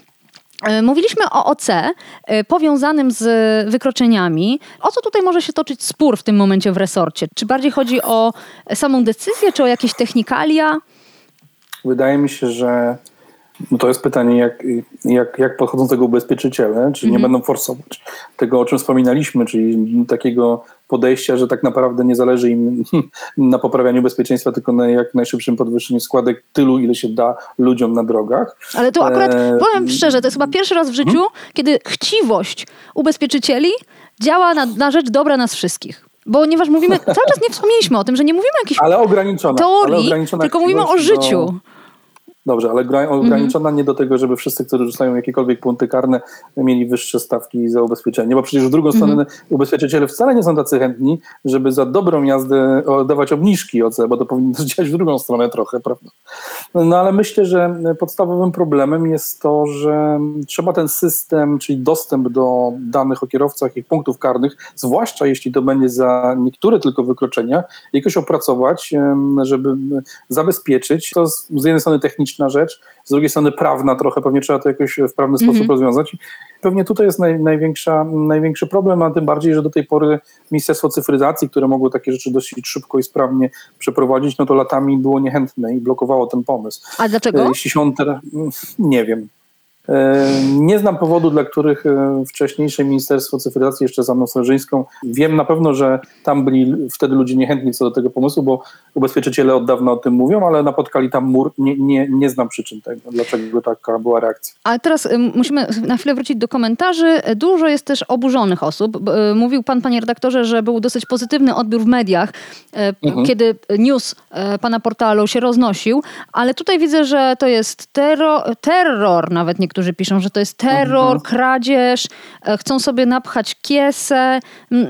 E, mówiliśmy o OC e, powiązanym z wykroczeniami. O co tutaj może się toczyć spór w tym momencie w resorcie? Czy bardziej chodzi o samą decyzję, czy o jakieś technikalia? Wydaje mi się, że No to jest pytanie, jak, jak, jak podchodzą do tego ubezpieczyciele, czy nie mhm. będą forsować tego, o czym wspominaliśmy, czyli takiego podejścia, że tak naprawdę nie zależy im na poprawianiu bezpieczeństwa, tylko na jak najszybszym podwyższeniu składek tylu, ile się da ludziom na drogach. Ale to akurat, e... powiem szczerze, to jest chyba pierwszy raz w życiu, hmm? kiedy chciwość ubezpieczycieli działa na, na rzecz dobra nas wszystkich. Bo ponieważ mówimy, cały czas nie wspomnieliśmy o tym, że nie mówimy o jakiejś ale ograniczona, teorii, ale ograniczona tylko mówimy o życiu. Do Dobrze, ale mhm. ograniczona nie do tego, żeby wszyscy, którzy rzucają jakiekolwiek punkty karne, mieli wyższe stawki za ubezpieczenie, bo przecież w drugą stronę mhm. ubezpieczyciele wcale nie są tacy chętni, żeby za dobrą jazdę dawać obniżki OC, bo to powinno działać w drugą stronę trochę, prawda? No ale myślę, że podstawowym problemem jest to, że trzeba ten system, czyli dostęp do danych o kierowcach i punktów karnych, zwłaszcza jeśli to będzie za niektóre tylko wykroczenia, jakoś opracować, żeby zabezpieczyć. To z jednej strony technicznie techniczna rzecz, z drugiej strony prawna trochę, pewnie trzeba to jakoś w prawny sposób mm -hmm. rozwiązać. Pewnie tutaj jest naj, największa, największy problem, a tym bardziej, że do tej pory Ministerstwo Cyfryzacji, które mogło takie rzeczy dosyć szybko i sprawnie przeprowadzić, no to latami było niechętne i blokowało ten pomysł. A dlaczego? E, jeśli się on teraz, nie wiem. E, nie znam powodu, dla których e, wcześniejsze Ministerstwo Cyfryzacji, jeszcze za mną Slerzyńską, wiem na pewno, że tam byli wtedy ludzie niechętni co do tego pomysłu, bo ubezpieczyciele od dawna o tym mówią, ale napotkali tam mur. Nie, nie, nie znam przyczyn tego, dlaczego taka była reakcja. Ale teraz musimy na chwilę wrócić do komentarzy. Dużo jest też oburzonych osób. E, mówił pan, panie redaktorze, że był dosyć pozytywny odbiór w mediach, mhm. kiedy news pana portalu się roznosił, ale tutaj widzę, że to jest terror, terror nawet niektórzy którzy piszą, że to jest terror, mhm. kradzież, e, chcą sobie napchać kiesę,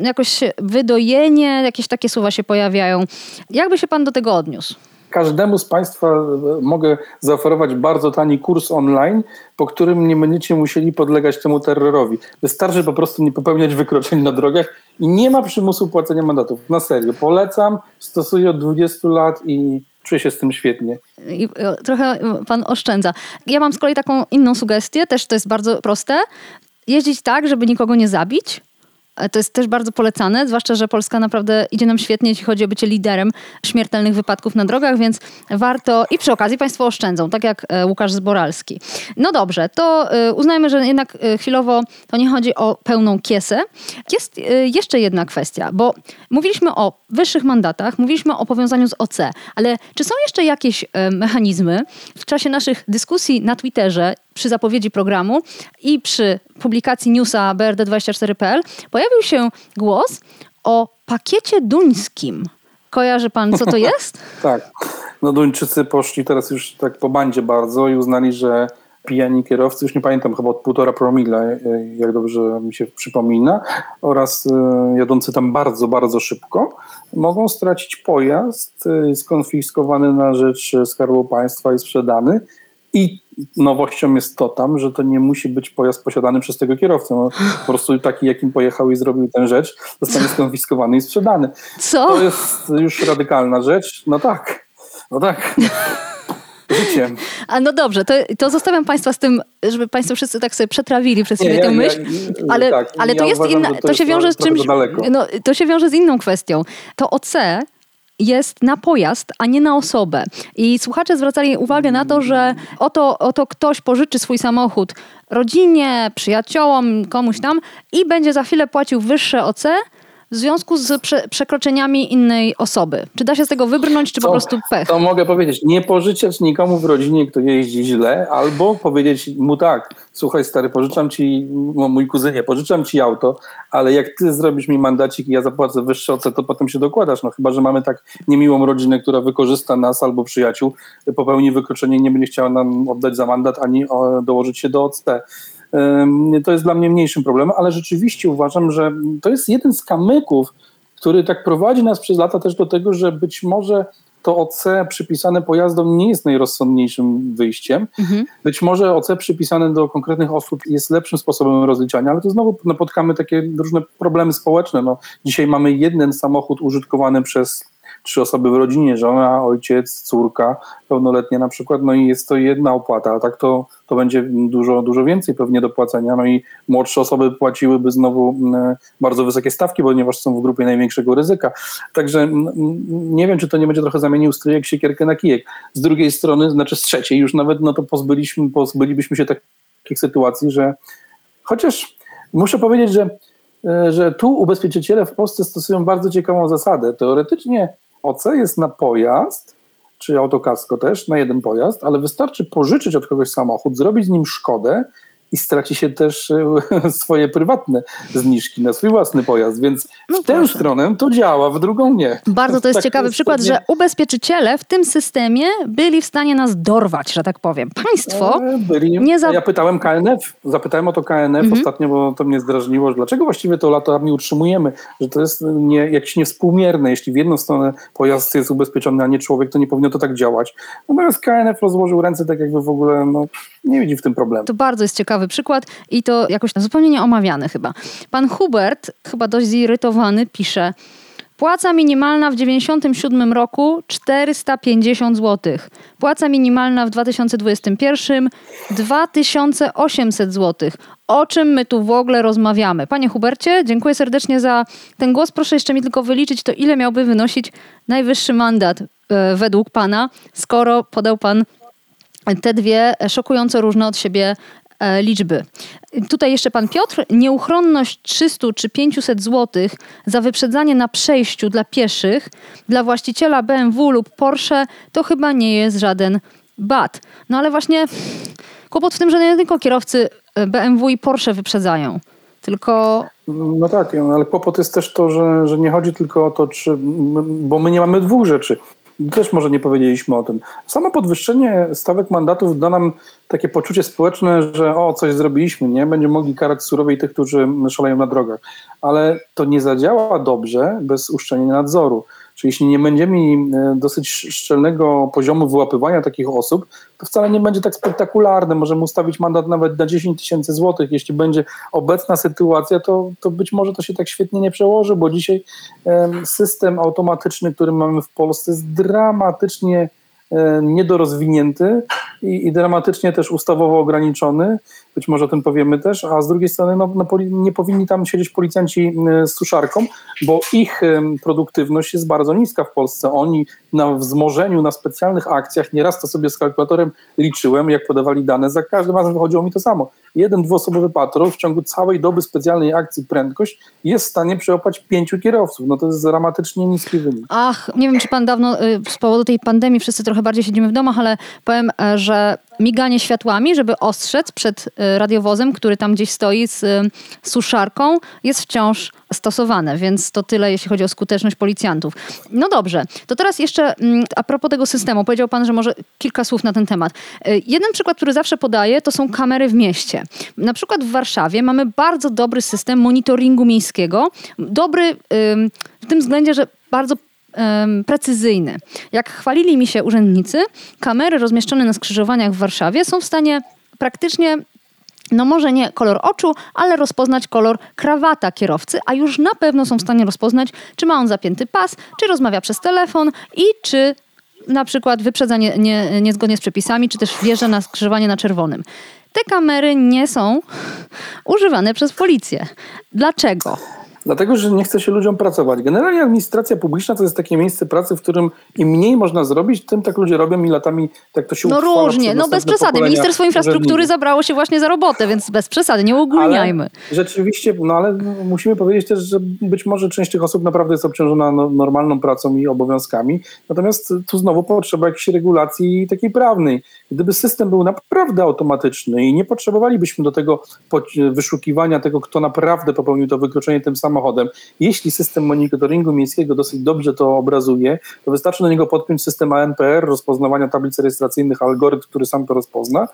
jakoś wydojenie, jakieś takie słowa się pojawiają. Jakby się pan do tego odniósł? każdemu z Państwa e, mogę zaoferować bardzo tani kurs online, po którym nie będziecie musieli podlegać temu terrorowi. Wystarczy po prostu nie popełniać wykroczeń na drogach i nie ma przymusu płacenia mandatów. Na serio. Polecam, stosuję od 20 lat i czuję się z tym świetnie. I e, trochę pan oszczędza. Ja mam z kolei taką inną sugestię, też to jest bardzo proste. Jeździć tak, żeby nikogo nie zabić, E, to jest też bardzo polecane, zwłaszcza, że Polska naprawdę idzie nam świetnie, jeśli chodzi o bycie liderem śmiertelnych wypadków na drogach, więc warto i przy okazji Państwo oszczędzą, tak jak e, Łukasz Zboralski. No dobrze, to e, uznajmy, że jednak chwilowo to nie chodzi o pełną kiesę. Jest jeszcze jedna kwestia, bo mówiliśmy o wyższych mandatach, mówiliśmy o powiązaniu z OC, ale czy są jeszcze jakieś mechanizmy w czasie naszych dyskusji na Twitterze przy zapowiedzi programu i przy publikacji newsa BRD24.pl pojawił się głos o pakiecie duńskim. Kojarzy pan, co to jest? tak. No Duńczycy poszli teraz już tak po bandzie bardzo i uznali, że pijani kierowcy, już nie pamiętam, chyba od półtora promile, jak dobrze mi się przypomina, oraz e, jadący tam bardzo, bardzo szybko, mogą stracić pojazd e, skonfiskowany na rzecz Skarbu Państwa i sprzedany i nowością jest to tam, że to nie musi być pojazd posiadany przez tego kierowcę. No, po prostu taki, jakim pojechał i zrobił tę rzecz, zostanie skonfiskowany i sprzedany. Co? To jest już radykalna rzecz. No tak. No tak. Życiem. A no dobrze, to, to zostawiam Państwa z tym, żeby Państwo wszyscy tak sobie przetrawili przez siebie tę myśl, ale, tak, ale to ja jest uważam, inna, to, to się wiąże z czymś, no, to się wiąże z inną kwestią. To OC jest na pojazd, a nie na osobę. I słuchacze zwracali uwagę na to, że oto, oto ktoś pożyczy swój samochód rodzinie, przyjaciołom, komuś tam i będzie za chwilę płacił wyższe OC, w związku z prze przekroczeniami innej osoby. Czy da się z tego wybrnąć, czy to, po prostu pech? To mogę powiedzieć. Nie pożyczać nikomu w rodzinie, kto jeździ źle, albo powiedzieć mu tak, słuchaj stary, pożyczam ci, mój kuzynie, pożyczam ci auto, ale jak ty zrobisz mi mandacik i ja zapłacę wyższe OC, to potem się dokładasz. No chyba, że mamy tak niemiłą rodzinę, która wykorzysta nas albo przyjaciół, popełni wykroczenie i nie będzie chciała nam oddać za mandat, ani dołożyć się do OC to jest dla mnie mniejszym problemem, ale rzeczywiście uważam, że to jest jeden z kamyków, który tak prowadzi nas przez lata też do tego, że być może to OC przypisane pojazdom nie jest najrozsądniejszym wyjściem. Mhm. Być może OC przypisane do konkretnych osób jest lepszym sposobem rozliczania, ale to znowu napotkamy takie różne problemy społeczne. No, dzisiaj mamy jeden samochód użytkowany przez trzy osoby w rodzinie, żona, ojciec, córka, pełnoletnia na przykład, no i jest to jedna opłata, a tak to, to będzie dużo, dużo więcej pewnie do płacenia, no i młodsze osoby płaciłyby znowu mm, bardzo wysokie stawki, ponieważ są w grupie największego ryzyka. Także mm, nie wiem, czy to nie będzie trochę zamienił stryjek siekierkę na kijek. Z drugiej strony, znaczy z trzeciej już nawet, no to pozbyliśmy, pozbylibyśmy się takich sytuacji, że chociaż muszę powiedzieć, że E, że tu ubezpieczyciele w Polsce stosują bardzo ciekawą zasadę. Teoretycznie OC jest na pojazd, czy autokasko też, na jeden pojazd, ale wystarczy pożyczyć od kogoś samochód, zrobić z nim szkodę i straci się też e, swoje prywatne zniżki na swój własny pojazd, więc no w tę stronę to działa, w drugą nie. Bardzo to jest tak ciekawy przykład, że ubezpieczyciele w tym systemie byli w stanie nas dorwać, że tak powiem. Państwo e, byli. Nie za... Ja pytałem KNF, zapytałem o to KNF mhm. ostatnio, bo to mnie zdrażniło, że dlaczego właściwie to latami utrzymujemy, że to jest nie, jakieś niewspółmierne. Jeśli w jedną stronę pojazd jest ubezpieczony, a nie człowiek, to nie powinno to tak działać. Natomiast KNF rozłożył ręce tak jakby w ogóle no, nie widzi w tym problemu. To bardzo jest ciekawy ciekawy przykład i to jakoś zupełnie nieomawiany chyba. Pan Hubert, chyba dość zirytowany, pisze Płaca minimalna w 1997 roku 450 zł. Płaca minimalna w 2021 2800 zł. O czym my tu w ogóle rozmawiamy? Panie Hubercie, dziękuję serdecznie za ten głos. Proszę jeszcze mi tylko wyliczyć to, ile miałby wynosić najwyższy mandat e, według pana, skoro podał pan te dwie szokująco różne od siebie liczby. Tutaj jeszcze pan Piotr. Nieuchronność 300 czy 500 zł za wyprzedzanie na przejściu dla pieszych dla właściciela BMW lub Porsche to chyba nie jest żaden bat. No ale właśnie kłopot w tym, że nie tylko kierowcy e, BMW i Porsche wyprzedzają, tylko no tak, ale kłopot jest też to, że, że nie chodzi tylko o to, czy, bo my nie mamy dwóch rzeczy. Też może nie powiedzieliśmy o tym. Samo podwyższenie stawek mandatów da nam takie poczucie społeczne, że o, coś zrobiliśmy, nie? Będziemy mogli karać surowiej tych, którzy szaleją na drogach. Ale to nie zadziała dobrze bez uszczelnienia nadzoru. Czyli jeśli nie będziemy mieli dosyć szczelnego poziomu wyłapywania takich osób, to wcale nie będzie tak spektakularne. Możemy ustawić mandat nawet na 10 tysięcy złotych. Jeśli będzie obecna sytuacja, to, to być może to się tak świetnie nie przełoży, bo dzisiaj system automatyczny, który mamy w Polsce jest dramatycznie E, niedorozwinięty i, i dramatycznie też ustawowo ograniczony. Być może o tym powiemy też, a z drugiej strony no, no, nie powinni tam siedzieć policjanci z suszarką, bo ich produktywność jest bardzo niska w Polsce. Oni na wzmożeniu, na specjalnych akcjach, nieraz to sobie z kalkulatorem liczyłem, jak podawali dane, za każdym razem wychodziło mi to samo. Jeden dwuosobowy patrol w ciągu całej doby specjalnej akcji prędkość jest w stanie przełapać pięciu kierowców. No to jest dramatycznie niski wynik. Ach, nie wiem, czy pan dawno y, z powodu tej pandemii wszyscy trochę bardziej siedzimy w domach, ale powiem, że miganie światłami, żeby ostrzec przed y, radiowozem, który tam gdzieś stoi z y, suszarką, jest wciąż stosowane, więc to tyle, jeśli chodzi o skuteczność policjantów. No dobrze, to teraz jeszcze mm, a propos tego systemu, powiedział Pan, że może kilka słów na ten temat. Y, jeden przykład, który zawsze podaję, to są kamery w mieście. Na przykład w Warszawie mamy bardzo dobry system monitoringu miejskiego, dobry w tym względzie, że bardzo precyzyjny. Jak chwalili mi się urzędnicy, kamery rozmieszczone na skrzyżowaniach w Warszawie są w stanie praktycznie no może nie kolor oczu, ale rozpoznać kolor krawata kierowcy, a już na pewno są w stanie rozpoznać, czy ma on zapięty pas, czy rozmawia przez telefon i czy na przykład wyprzedza nie, nie, niezgodnie z przepisami, czy też wjeżdża na skrzyżowanie na czerwonym. Te kamery nie są używane przez policję. Dlaczego? Dlatego, że nie chce się ludziom pracować. Generalnie administracja publiczna to jest takie miejsce pracy, w którym im mniej można zrobić, tym tak ludzie robią i latami tak to się No różnie, no bez przesady. Ministerstwo Infrastruktury zabrało się właśnie za robotę, więc bez przesady, nie uogólniajmy. Ale rzeczywiście, no ale musimy powiedzieć też, że być może część tych osób naprawdę jest obciążona no, normalną pracą i obowiązkami, natomiast tu znowu potrzeba jakiejś regulacji takiej prawnej. Gdyby system był naprawdę automatyczny i nie potrzebowalibyśmy do tego wyszukiwania tego, kto naprawdę popełnił to wykroczenie tym samym samochodem. Jeśli system monitoringu miejskiego dosyć dobrze to obrazuje, to wystarczy do niego podpiąć system ANPR, rozpoznawania tablic rejestracyjnych, algorytm, który sam to rozpozna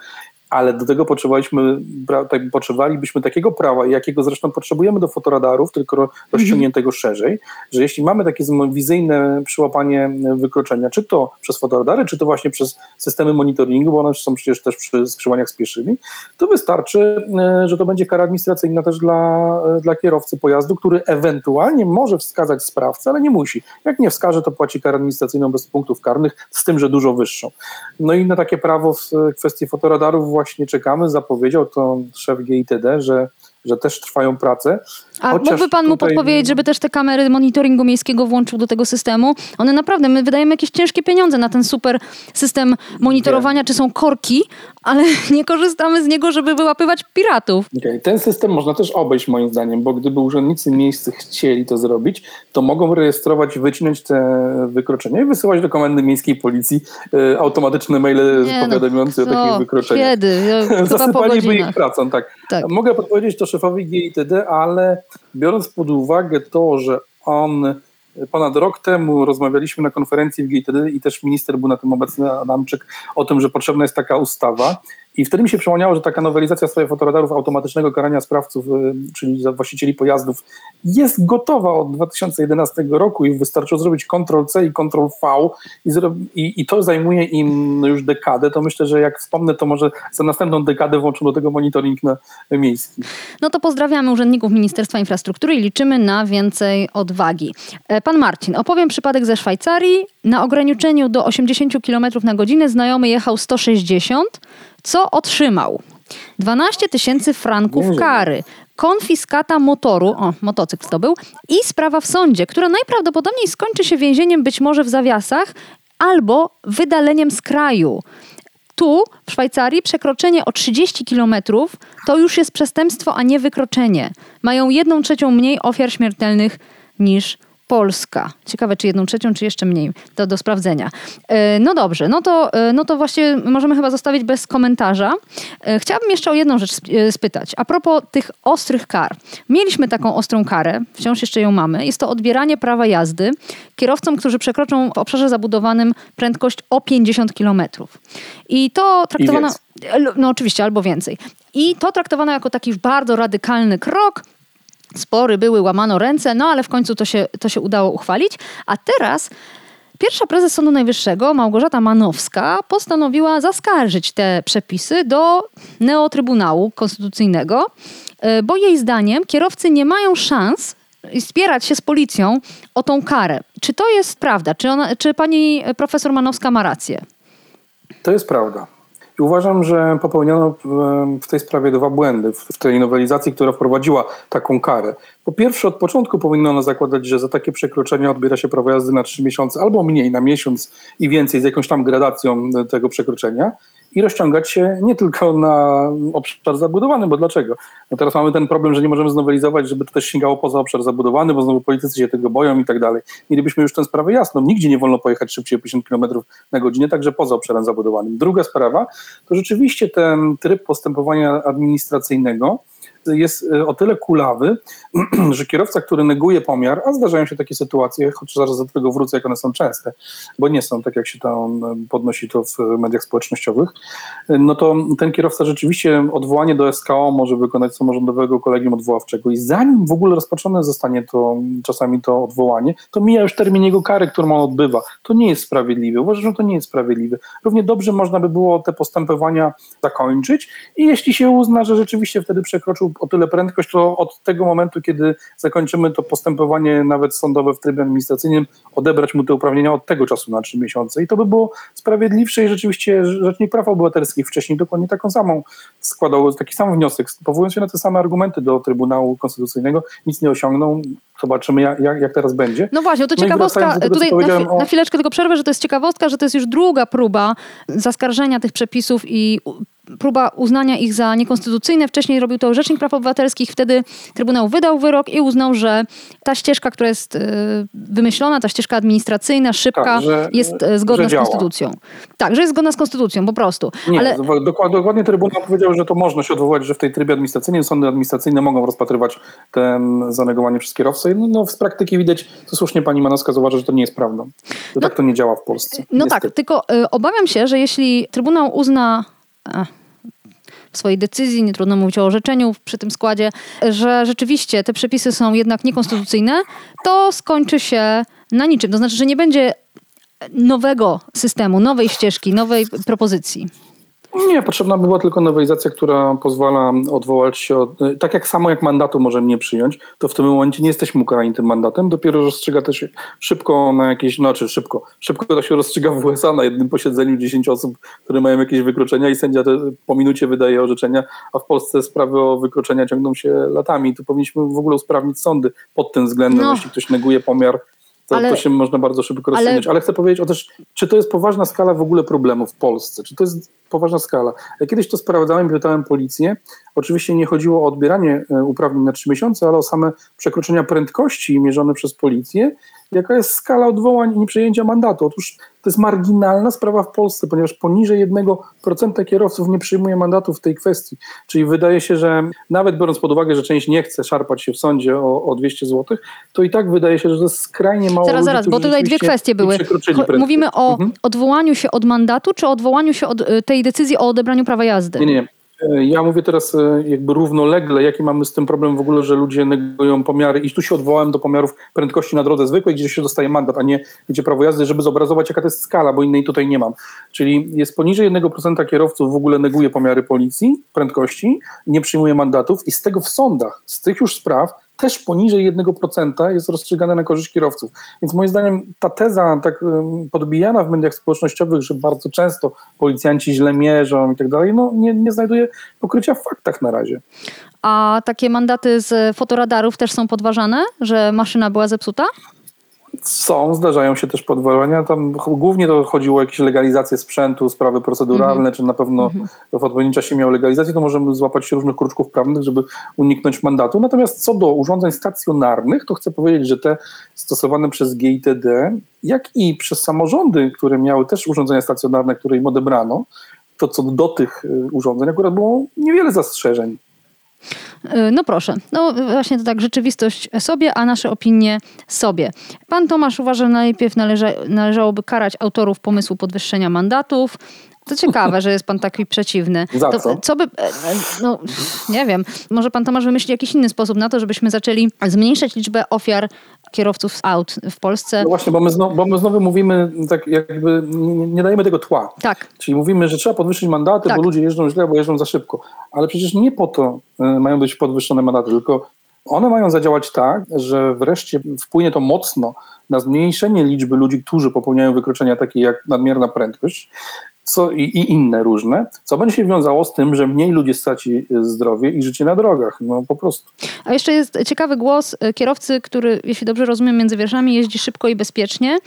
ale do tego potrzebowaliśmy, tak, potrzebowalibyśmy takiego prawa, jakiego zresztą potrzebujemy do fotoradarów, tylko rozciągniętego mhm. szerzej, że jeśli mamy takie wizyjne przyłapanie wykroczenia, czy to przez fotoradary, czy to właśnie przez systemy monitoringu, bo one są przecież też przy skrzyżowaniach z pieszymi, to wystarczy, e, że to będzie kara administracyjna też dla, e, dla kierowcy pojazdu, który ewentualnie może wskazać sprawcę, ale nie musi. Jak nie wskaże, to płaci karę administracyjną bez punktów karnych, z tym, że dużo wyższą. No i na takie prawo w kwestii fotoradarów właśnie czekamy. Zapowiedział to szef GITD, że że też trwają prace. A mógłby pan mu podpowiedzieć, żeby też te kamery monitoringu miejskiego włączył do tego systemu? One naprawdę, my wydajemy jakieś ciężkie pieniądze na ten super system monitorowania, czy są korki, ale nie korzystamy z niego, żeby wyłapywać piratów. Okay. Ten system można też obejść moim zdaniem, bo gdyby urzędnicy miejscy chcieli to zrobić, to mogą rejestrować, wycinać te wykroczenia i wysyłać do Komendy Miejskiej Policji y, automatyczne maile nie, no, powiadamiające no, o takich wykroczeniach. Kiedy? Zasypaliby ich pracą, tak. tak. Mogę podpowiedzieć to szefowi GITD, ale biorąc pod uwagę to, że on ponad rok temu rozmawialiśmy na konferencji w GITD i też minister był na tym obecny, Adamczyk, o tym, że potrzebna jest taka ustawa i wtedy mi się przypomniało, że taka nowelizacja w sprawie fotoradarów automatycznego karania sprawców, y, czyli właścicieli pojazdów, jest gotowa od 2011 roku i wystarczyło zrobić Ctrl-C i Ctrl-V i, i, i, to zajmuje im już dekadę. To myślę, że jak wspomnę, to może za następną dekadę włączą do tego monitoring na miejski. No to pozdrawiamy urzędników Ministerstwa Infrastruktury i liczymy na więcej odwagi. E, pan Marcin, opowiem przypadek ze Szwajcarii. Na ograniczeniu do 80 km na godzinę znajomy jechał 160 co otrzymał? 12 tysięcy franków kary, konfiskata motoru, o, motocykl to był, i sprawa w sądzie, która najprawdopodobniej skończy się więzieniem być może w zawiasach albo wydaleniem z kraju. Tu, w Szwajcarii, przekroczenie o 30 km to już jest przestępstwo, a nie wykroczenie. Mają jedną trzecią mniej ofiar śmiertelnych niż Polska. Ciekawe, czy jedną trzecią, czy jeszcze mniej. To do sprawdzenia. E, no dobrze, no to, e, no to właśnie możemy chyba zostawić bez komentarza. E, chciałabym jeszcze o jedną rzecz spytać. A propos tych ostrych kar. Mieliśmy taką ostrą karę, wciąż jeszcze ją mamy. Jest to odbieranie prawa jazdy kierowcom, którzy przekroczą w obszarze zabudowanym prędkość o 50 km. I to traktowano... I no oczywiście, albo więcej. I to traktowano jako taki bardzo radykalny krok, spory były, łamano ręce, no ale w końcu to się, to się udało uchwalić. A teraz pierwsza prezes Sądu Najwyższego, Małgorzata Manowska, postanowiła zaskarżyć te przepisy do Neotrybunału Konstytucyjnego, e, bo jej zdaniem kierowcy nie mają szans spierać się z policją o tą karę. Czy to jest prawda? Czy, ona, czy pani profesor Manowska ma rację? To jest prawda. Uważam, że popełniono w tej sprawie dwa błędy w tej nowelizacji, która wprowadziła taką karę. Po pierwsze, od początku powinno zakładać, że za takie przekroczenia odbiera się prawo jazdy na trzy miesiące albo mniej, na miesiąc i więcej, z jakąś tam gradacją tego przekroczenia i rozciągać się nie tylko na obszar zabudowany, bo dlaczego? No teraz mamy ten problem, że nie możemy znowelizować, żeby to też sięgało poza obszar zabudowany, bo znowu politycy się tego boją i tak dalej. Mielibyśmy już tę sprawę jasną. Nigdzie nie wolno pojechać szybciej o 50 km na godzinę, także poza obszarem zabudowanym. Druga sprawa to rzeczywiście ten tryb postępowania administracyjnego, jest e, o tyle kulawy, że kierowca, który neguje pomiar, a zdarzają się takie sytuacje, choć zaraz do tego wrócę, jak one są częste, bo nie są tak, jak się tam e, podnosi to w mediach społecznościowych, e, no to ten kierowca rzeczywiście odwołanie do SKO może wykonać samorządowego kolegium odwoławczego i zanim w ogóle rozpoczęte zostanie to czasami to odwołanie, to mija już termin jego kary, którą on odbywa. To nie jest sprawiedliwe. Uważam, że to nie jest sprawiedliwe. Równie dobrze można by było te postępowania zakończyć i jeśli się uzna, że rzeczywiście wtedy przekroczył o tyle prędkość, to od tego momentu, kiedy zakończymy to postępowanie nawet sądowe w trybie administracyjnym, odebrać mu te uprawnienia od tego czasu na trzy miesiące. I to by było sprawiedliwsze i rzeczywiście Rzecznik Praw Obywatelskich wcześniej dokładnie taką samą składał taki sam wniosek, powołując się na te same argumenty do Trybunału Konstytucyjnego, nic nie osiągnął. Zobaczymy, jak, jak teraz będzie. No właśnie, to no ciekawostka, tego, tutaj na, o... na chwileczkę tylko przerwę, że to jest ciekawostka, że to jest już druga próba zaskarżenia tych przepisów i próba uznania ich za niekonstytucyjne. Wcześniej robił to Rzecznik Praw Obywatelskich, wtedy Trybunał wydał wyrok i uznał, że ta ścieżka, która jest y, wymyślona, ta ścieżka administracyjna, szybka, tak, że, jest y, zgodna z konstytucją. Tak, że jest zgodna z konstytucją, po prostu. Nie, Ale... dokładnie, dokładnie Trybunał powiedział, że to można się odwołać, że w tej trybie administracyjnym sądy administracyjne mogą rozpatrywać ten zanegowanie przez kierowcę. No, no z praktyki widać, co słusznie pani Manowska zauważa, że to nie jest prawdą. Że no, tak to nie działa w Polsce. No niestety. tak, tylko y, obawiam się, że jeśli Trybunał uzna w swojej decyzji, nie trudno mówić o orzeczeniu przy tym składzie, że rzeczywiście te przepisy są jednak niekonstytucyjne, to skończy się na niczym. To znaczy, że nie będzie nowego systemu, nowej ścieżki, nowej propozycji. Nie, potrzebna by była tylko nowelizacja, która pozwala odwołać się od. Tak jak samo jak mandatu możemy nie przyjąć, to w tym momencie nie jesteśmy ukarani tym mandatem. Dopiero rozstrzyga to się szybko na jakieś. Znaczy szybko. Szybko to się rozstrzyga w USA na jednym posiedzeniu 10 osób, które mają jakieś wykroczenia i sędzia po minucie wydaje orzeczenia, a w Polsce sprawy o wykroczenia ciągną się latami. Tu powinniśmy w ogóle usprawnić sądy pod tym względem, no. jeśli ktoś neguje pomiar to, ale, to się można bardzo szybko rozstrzygnąć. Ale, ale chcę powiedzieć o też, czy to jest poważna skala w ogóle problemu w Polsce? Czy to jest poważna skala? Ja kiedyś to sprawdzałem i pytałem policję. Oczywiście nie chodziło o odbieranie e, uprawnień na trzy miesiące, ale o same przekroczenia prędkości mierzone przez policję jaka jest skala odwołań i nieprzejęcia mandatu. Otóż to jest marginalna sprawa w Polsce, ponieważ poniżej 1% kierowców nie przyjmuje mandatu w tej kwestii. Czyli wydaje się, że nawet biorąc pod uwagę, że część nie chce szarpać się w sądzie o, o 200 zł, to i tak wydaje się, że to jest skrajnie mało. Zaraz, ludzi, zaraz, bo tutaj dwie kwestie były. Mówimy o mhm. odwołaniu się od mandatu, czy odwołaniu się od y, tej decyzji o odebraniu prawa jazdy? Nie, nie. Ja mówię teraz e, jakby równolegle, jaki mamy z tym problem w ogóle, że ludzie negują pomiary i tu się odwołałem do pomiarów prędkości na drodze zwykłej, gdzie się dostaje mandat, a nie gdzie prawo jazdy, żeby zobrazować jaka to jest skala, bo innej tutaj nie mam. Czyli jest poniżej 1% kierowców w ogóle neguje pomiary policji, prędkości, nie przyjmuje mandatów i z tego w sądach, z tych już spraw też poniżej 1% jest rozstrzygane na korzyść kierowców. Więc moim zdaniem ta teza tak podbijana w mediach społecznościowych, że bardzo często policjanci źle mierzą i tak dalej, no nie, nie znajduje pokrycia w faktach na razie. A takie mandaty z fotoradarów też są podważane, że maszyna była zepsuta? Są, zdarzają się też podważenia. Tam głównie to chodziło o jakieś legalizację sprzętu, sprawy proceduralne, mm -hmm. czy na pewno mm -hmm. w odpowiednim czasie miał legalizację, to możemy złapać się różnych kruczków prawnych, żeby uniknąć mandatu. Natomiast co do urządzeń stacjonarnych, to chcę powiedzieć, że te stosowane przez GITD, jak i przez samorządy, które miały też urządzenia stacjonarne, które im odebrano, to co do tych y, urządzeń akurat było niewiele zastrzeżeń. Y, no proszę, no właśnie to tak, rzeczywistość sobie, a nasze opinie sobie. Pan Tomasz uważa, że najpierw należa, należałoby karać autorów pomysłu podwyższenia mandatów, to ciekawe, że jest pan taki przeciwny. Za to, co? co by, e, no nie wiem, może pan Tomasz wymyśli jakiś inny sposób na to, żebyśmy zaczęli zmniejszać liczbę ofiar kierowców aut w Polsce. No właśnie, bo my, znowu, bo my znowu mówimy, tak jakby nie, nie, dajemy tego tła. Tak. Czyli mówimy, że trzeba podwyższyć mandaty, tak. bo ludzie jeżdżą źle, bo jeżdżą za szybko. Ale przecież nie po to e, mają być podwyższone mandaty, tylko one mają zadziałać tak, że wreszcie wpłynie to mocno na zmniejszenie liczby ludzi, którzy popełniają wykroczenia takie jak nadmierna prędkość, co, i, i, inne różne, co będzie się wiązało z tym, że mniej ludzi straci e, zdrowie i życie na drogach. No po prostu. A jeszcze jest ciekawy głos e, kierowcy, który, jeśli dobrze rozumiem, między wierszami jeździ szybko i bezpiecznie.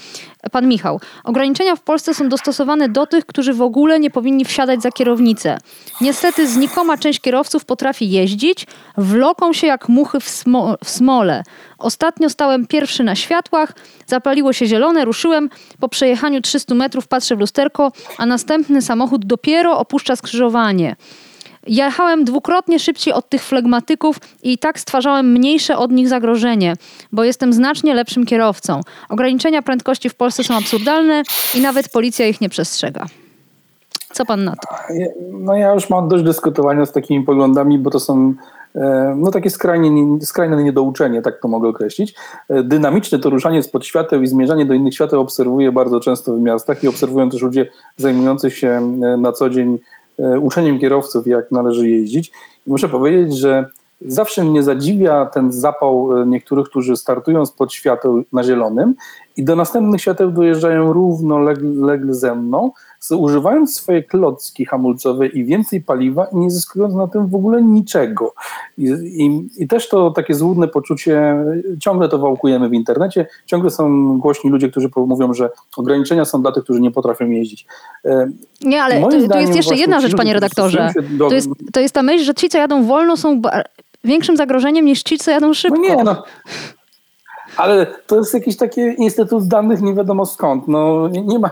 Pan Michał. Ograniczenia w Polsce są dostosowane do tych, którzy w ogóle nie powinni wsiadać za kierownicę. Niestety znikoma część kierowców potrafi jeździć, wloką się jak muchy w, smo w smole. Ostatnio stałem pierwszy na światłach, zapaliło się zielone, ruszyłem. Po przejechaniu 300 metrów patrzę w lusterko, a następny samochód dopiero opuszcza skrzyżowanie. Jechałem dwukrotnie szybciej od tych flegmatyków i tak stwarzałem mniejsze od nich zagrożenie, bo jestem znacznie lepszym kierowcą. Ograniczenia prędkości w Polsce są absurdalne i nawet policja ich nie przestrzega. Co pan na to? No ja już mam dość dyskutowania z takimi poglądami, bo to są no takie skrajnie, skrajne niedouczenie, tak to mogę określić. E, dynamiczne to ruszanie spod świateł i zmierzanie do innych świateł obserwuję bardzo często w miastach i obserwują też ludzie zajmujący się e, na co dzień uczeniem kierowców, jak należy jeździć. I muszę powiedzieć, że zawsze mnie zadziwia ten zapał niektórych, którzy startują spod świateł na zielonym i do następnych świateł dojeżdżają równolegle ze mną, używając swoje klocki hamulcowe i więcej paliwa i nie zyskując na tym w ogóle niczego. I, i, I, też to takie złudne poczucie, ciągle to wałkujemy w internecie, ciągle są głośni ludzie, którzy mówią, że ograniczenia są dla tych, którzy nie potrafią jeździć. E, nie, ale tu, tu jest jeszcze jedna rzecz, panie redaktorze. Do... To, jest, to jest ta myśl, że ci, co jadą wolno, są większym zagrożeniem niż ci, co jadą szybko. No nie, no. Ale to jest jakiś taki instytut danych nie wiadomo skąd. No, nie, nie ma,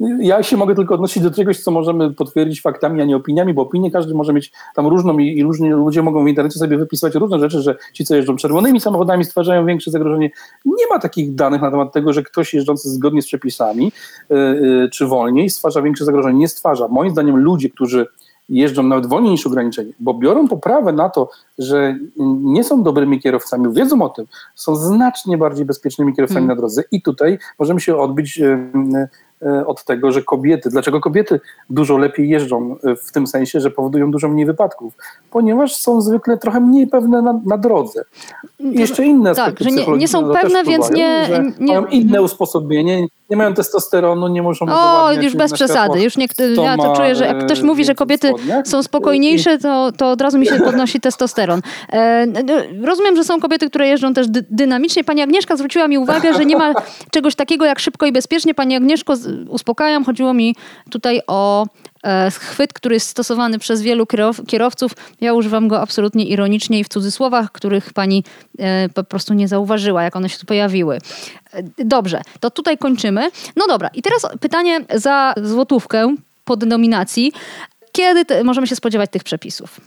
ja się mogę tylko odnosić do czegoś, co możemy potwierdzić faktami, a nie opiniami, bo opinie każdy może mieć tam różną i, i różni ludzie mogą w internecie sobie wypisywać różne rzeczy, że ci, co jeżdżą czerwonymi samochodami stwarzają większe zagrożenie. Nie ma takich danych na temat tego, że ktoś jeżdżący zgodnie z przepisami yy, czy wolniej stwarza większe zagrożenie. Nie stwarza. Moim zdaniem ludzie, którzy jeżdżą nawet wolniej niż ograniczeni, bo biorą poprawę na to, że nie są dobrymi kierowcami, wiedzą o tym, są znacznie bardziej bezpiecznymi kierowcami hmm. na drodze i tutaj możemy się odbić od tego, że kobiety, dlaczego kobiety dużo lepiej jeżdżą e, w tym sensie, że powodują dużo mniej wypadków? Ponieważ są zwykle trochę mniej pewne na, na drodze. I jeszcze inne tak, aspekty tak, że nie, nie są pewne, więc nie, nie... Mają inne usposobienie, nie mają testosteronu, nie muszą O, już bez przesady. Już nie, ja to czuję, że jak ktoś mówi, że kobiety są spokojniejsze, to, to od razu mi się podnosi testosteron. E, rozumiem, że są kobiety, które jeżdżą też dy dynamicznie. Pani Agnieszka zwróciła mi uwagę, że nie ma czegoś takiego jak szybko i bezpiecznie. Pani Agnieszko, uspokajam, chodziło mi tutaj o E, chwyt, który jest stosowany przez wielu kierowców. Ja używam go absolutnie ironicznie i w cudzysłowach, których pani e, po prostu nie zauważyła, jak one się tu pojawiły. E, dobrze, to tutaj kończymy. No dobra, i teraz pytanie za złotówkę po denominacji. Kiedy możemy się spodziewać tych przepisów?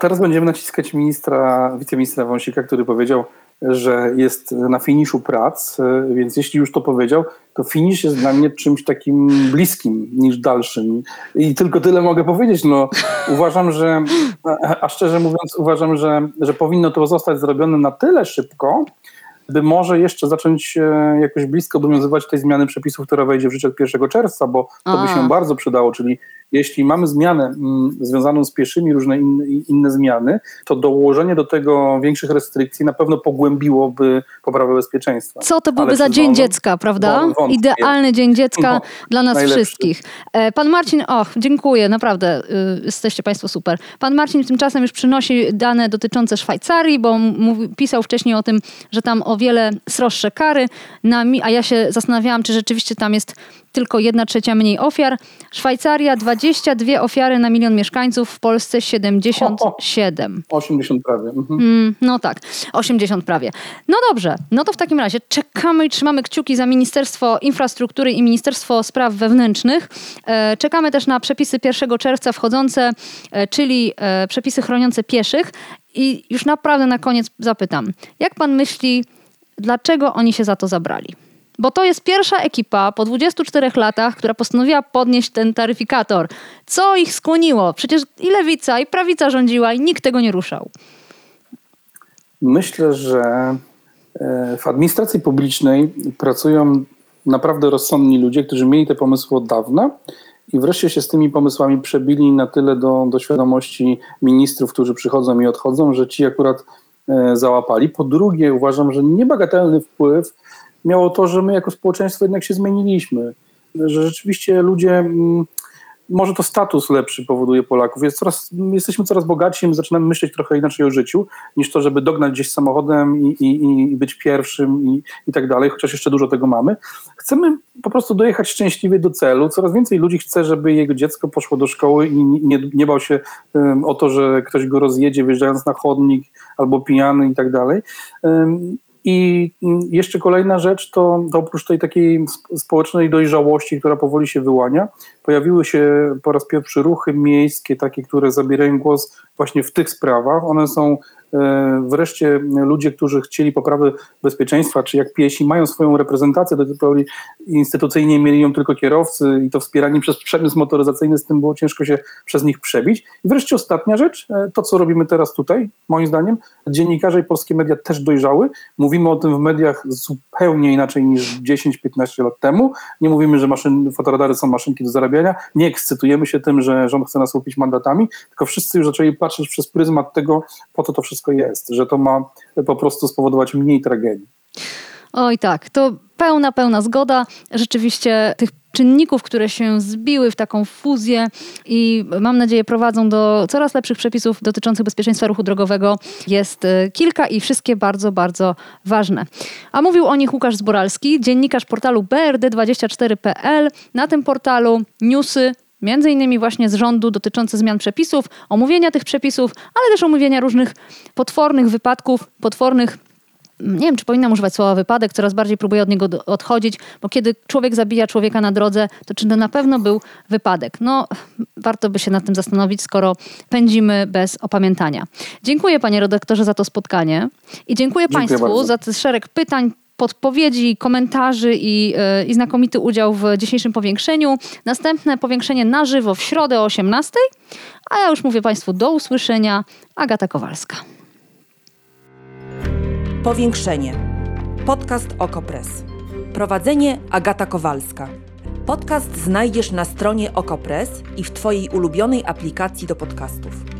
Teraz będziemy naciskać ministra, wiceministra Wąsika, który powiedział, że jest na finiszu prac, więc jeśli już to powiedział, to finisz jest dla mnie czymś takim bliskim niż dalszym. I tylko tyle mogę powiedzieć. No, uważam, że, a szczerze mówiąc, uważam, że, że powinno to zostać zrobione na tyle szybko, by może jeszcze zacząć e, jakoś blisko obowiązywać tej zmiany przepisów, która wejdzie w życie od 1 czerwca, bo to by się bardzo przydało, czyli jeśli mamy zmianę mm, związaną z pieszymi, różne inne, zmiany, to dołożenie do tego większych restrykcji na pewno pogłębiłoby poprawę bezpieczeństwa. Co to byłby za Dzień Dziecka, prawda? Wątpię. Idealny Dzień Dziecka no, dla nas najlepszy. wszystkich. E, pan Marcin, och, dziękuję, naprawdę y, jesteście Państwo super. Pan Marcin tymczasem już przynosi dane dotyczące Szwajcarii, bo mówi, pisał wcześniej o tym, że tam o wiele sroższe kary, na, a ja się zastanawiałam, czy rzeczywiście tam jest tylko 1 trzecia mniej ofiar. Szwajcaria 22 ofiary na milion mieszkańców, w Polsce 77. O, o. 80 prawie. Mhm. Mm, no tak, 80 prawie. No dobrze, no to w takim razie czekamy i trzymamy kciuki za Ministerstwo Infrastruktury i Ministerstwo Spraw Wewnętrznych. E, czekamy też na przepisy 1 czerwca wchodzące, e, czyli e, przepisy chroniące pieszych. I już naprawdę na koniec zapytam, jak pan myśli, dlaczego oni się za to zabrali? Bo to jest pierwsza ekipa po 24 latach, która postanowiła podnieść ten taryfikator. Co ich skłoniło? Przecież i lewica, i prawica rządziła i nikt tego nie ruszał. Myślę, że e, w administracji publicznej pracują naprawdę rozsądni ludzie, którzy mieli te pomysły od dawna i wreszcie się z tymi pomysłami przebili na tyle do, do świadomości ministrów, którzy przychodzą i odchodzą, że ci akurat załapali. Po drugie, uważam, że niebagatelny wpływ miało to, że my jako społeczeństwo jednak się zmieniliśmy. Że rzeczywiście ludzie, mm, może to status lepszy powoduje Polaków. Jest coraz, jesteśmy coraz bogatsi, my zaczynamy myśleć trochę inaczej o życiu, niż to, żeby dognać gdzieś samochodem i, i, i być pierwszym i, i tak dalej, chociaż jeszcze dużo tego mamy. Chcemy po prostu dojechać szczęśliwie do celu. Coraz więcej ludzi chce, żeby jego dziecko poszło do szkoły i nie, nie bał się um, o to, że ktoś go rozjedzie, wjeżdżając na chodnik albo pijany i tak dalej. I jeszcze kolejna rzecz, to, to oprócz tej takiej społecznej dojrzałości, która powoli się wyłania, pojawiły się po raz pierwszy ruchy miejskie, takie, które zabierają głos właśnie w tych sprawach. One są wreszcie ludzie, którzy chcieli poprawy bezpieczeństwa, czy jak piesi, mają swoją reprezentację, do tej pory instytucyjnie mieli ją tylko kierowcy i to wspierani przez przemysł motoryzacyjny, z tym było ciężko się przez nich przebić. I wreszcie ostatnia rzecz, e, to co robimy teraz tutaj, moim zdaniem, dziennikarze i polskie media też dojrzały. Mówimy o tym w mediach zupełnie inaczej niż 10-15 lat temu. Nie mówimy, że maszyn, fotoradary są maszynki do zarabiania, nie ekscytujemy się tym, że rząd chce nas łupić mandatami, tylko wszyscy już zaczęli patrzeć przez pryzmat tego, po co to wszystko wszystko jest, że to ma po prostu spowodować mniej tragedii. Oj tak, to pełna, pełna zgoda. Rzeczywiście tych czynników, które się zbiły w taką fuzję i mam nadzieję prowadzą do coraz lepszych przepisów dotyczących bezpieczeństwa ruchu drogowego jest y, kilka i wszystkie bardzo, bardzo ważne. A mówił o nich Łukasz Zboralski, dziennikarz portalu brd24.pl. Na tym portalu newsy Między innymi właśnie z rządu dotyczące zmian przepisów, omówienia tych przepisów, ale też omówienia różnych potwornych wypadków, potwornych nie wiem, czy powinnam używać słowa wypadek, coraz bardziej próbuję od niego odchodzić, bo kiedy człowiek zabija człowieka na drodze, to czy to na pewno był wypadek? No, warto by się nad tym zastanowić, skoro pędzimy bez opamiętania. Dziękuję panie redaktorze za to spotkanie i dziękuję, dziękuję państwu bardzo. za ten szereg pytań, podpowiedzi, komentarzy i, e, i znakomity udział w dzisiejszym powiększeniu. Następne powiększenie na żywo w środę o 18, a ja już mówię Państwu do usłyszenia. Agata Kowalska. Powiększenie. Podcast Okopres. Prowadzenie Agata Kowalska. Podcast znajdziesz na stronie Okopres i w Twojej ulubionej aplikacji do podcastów.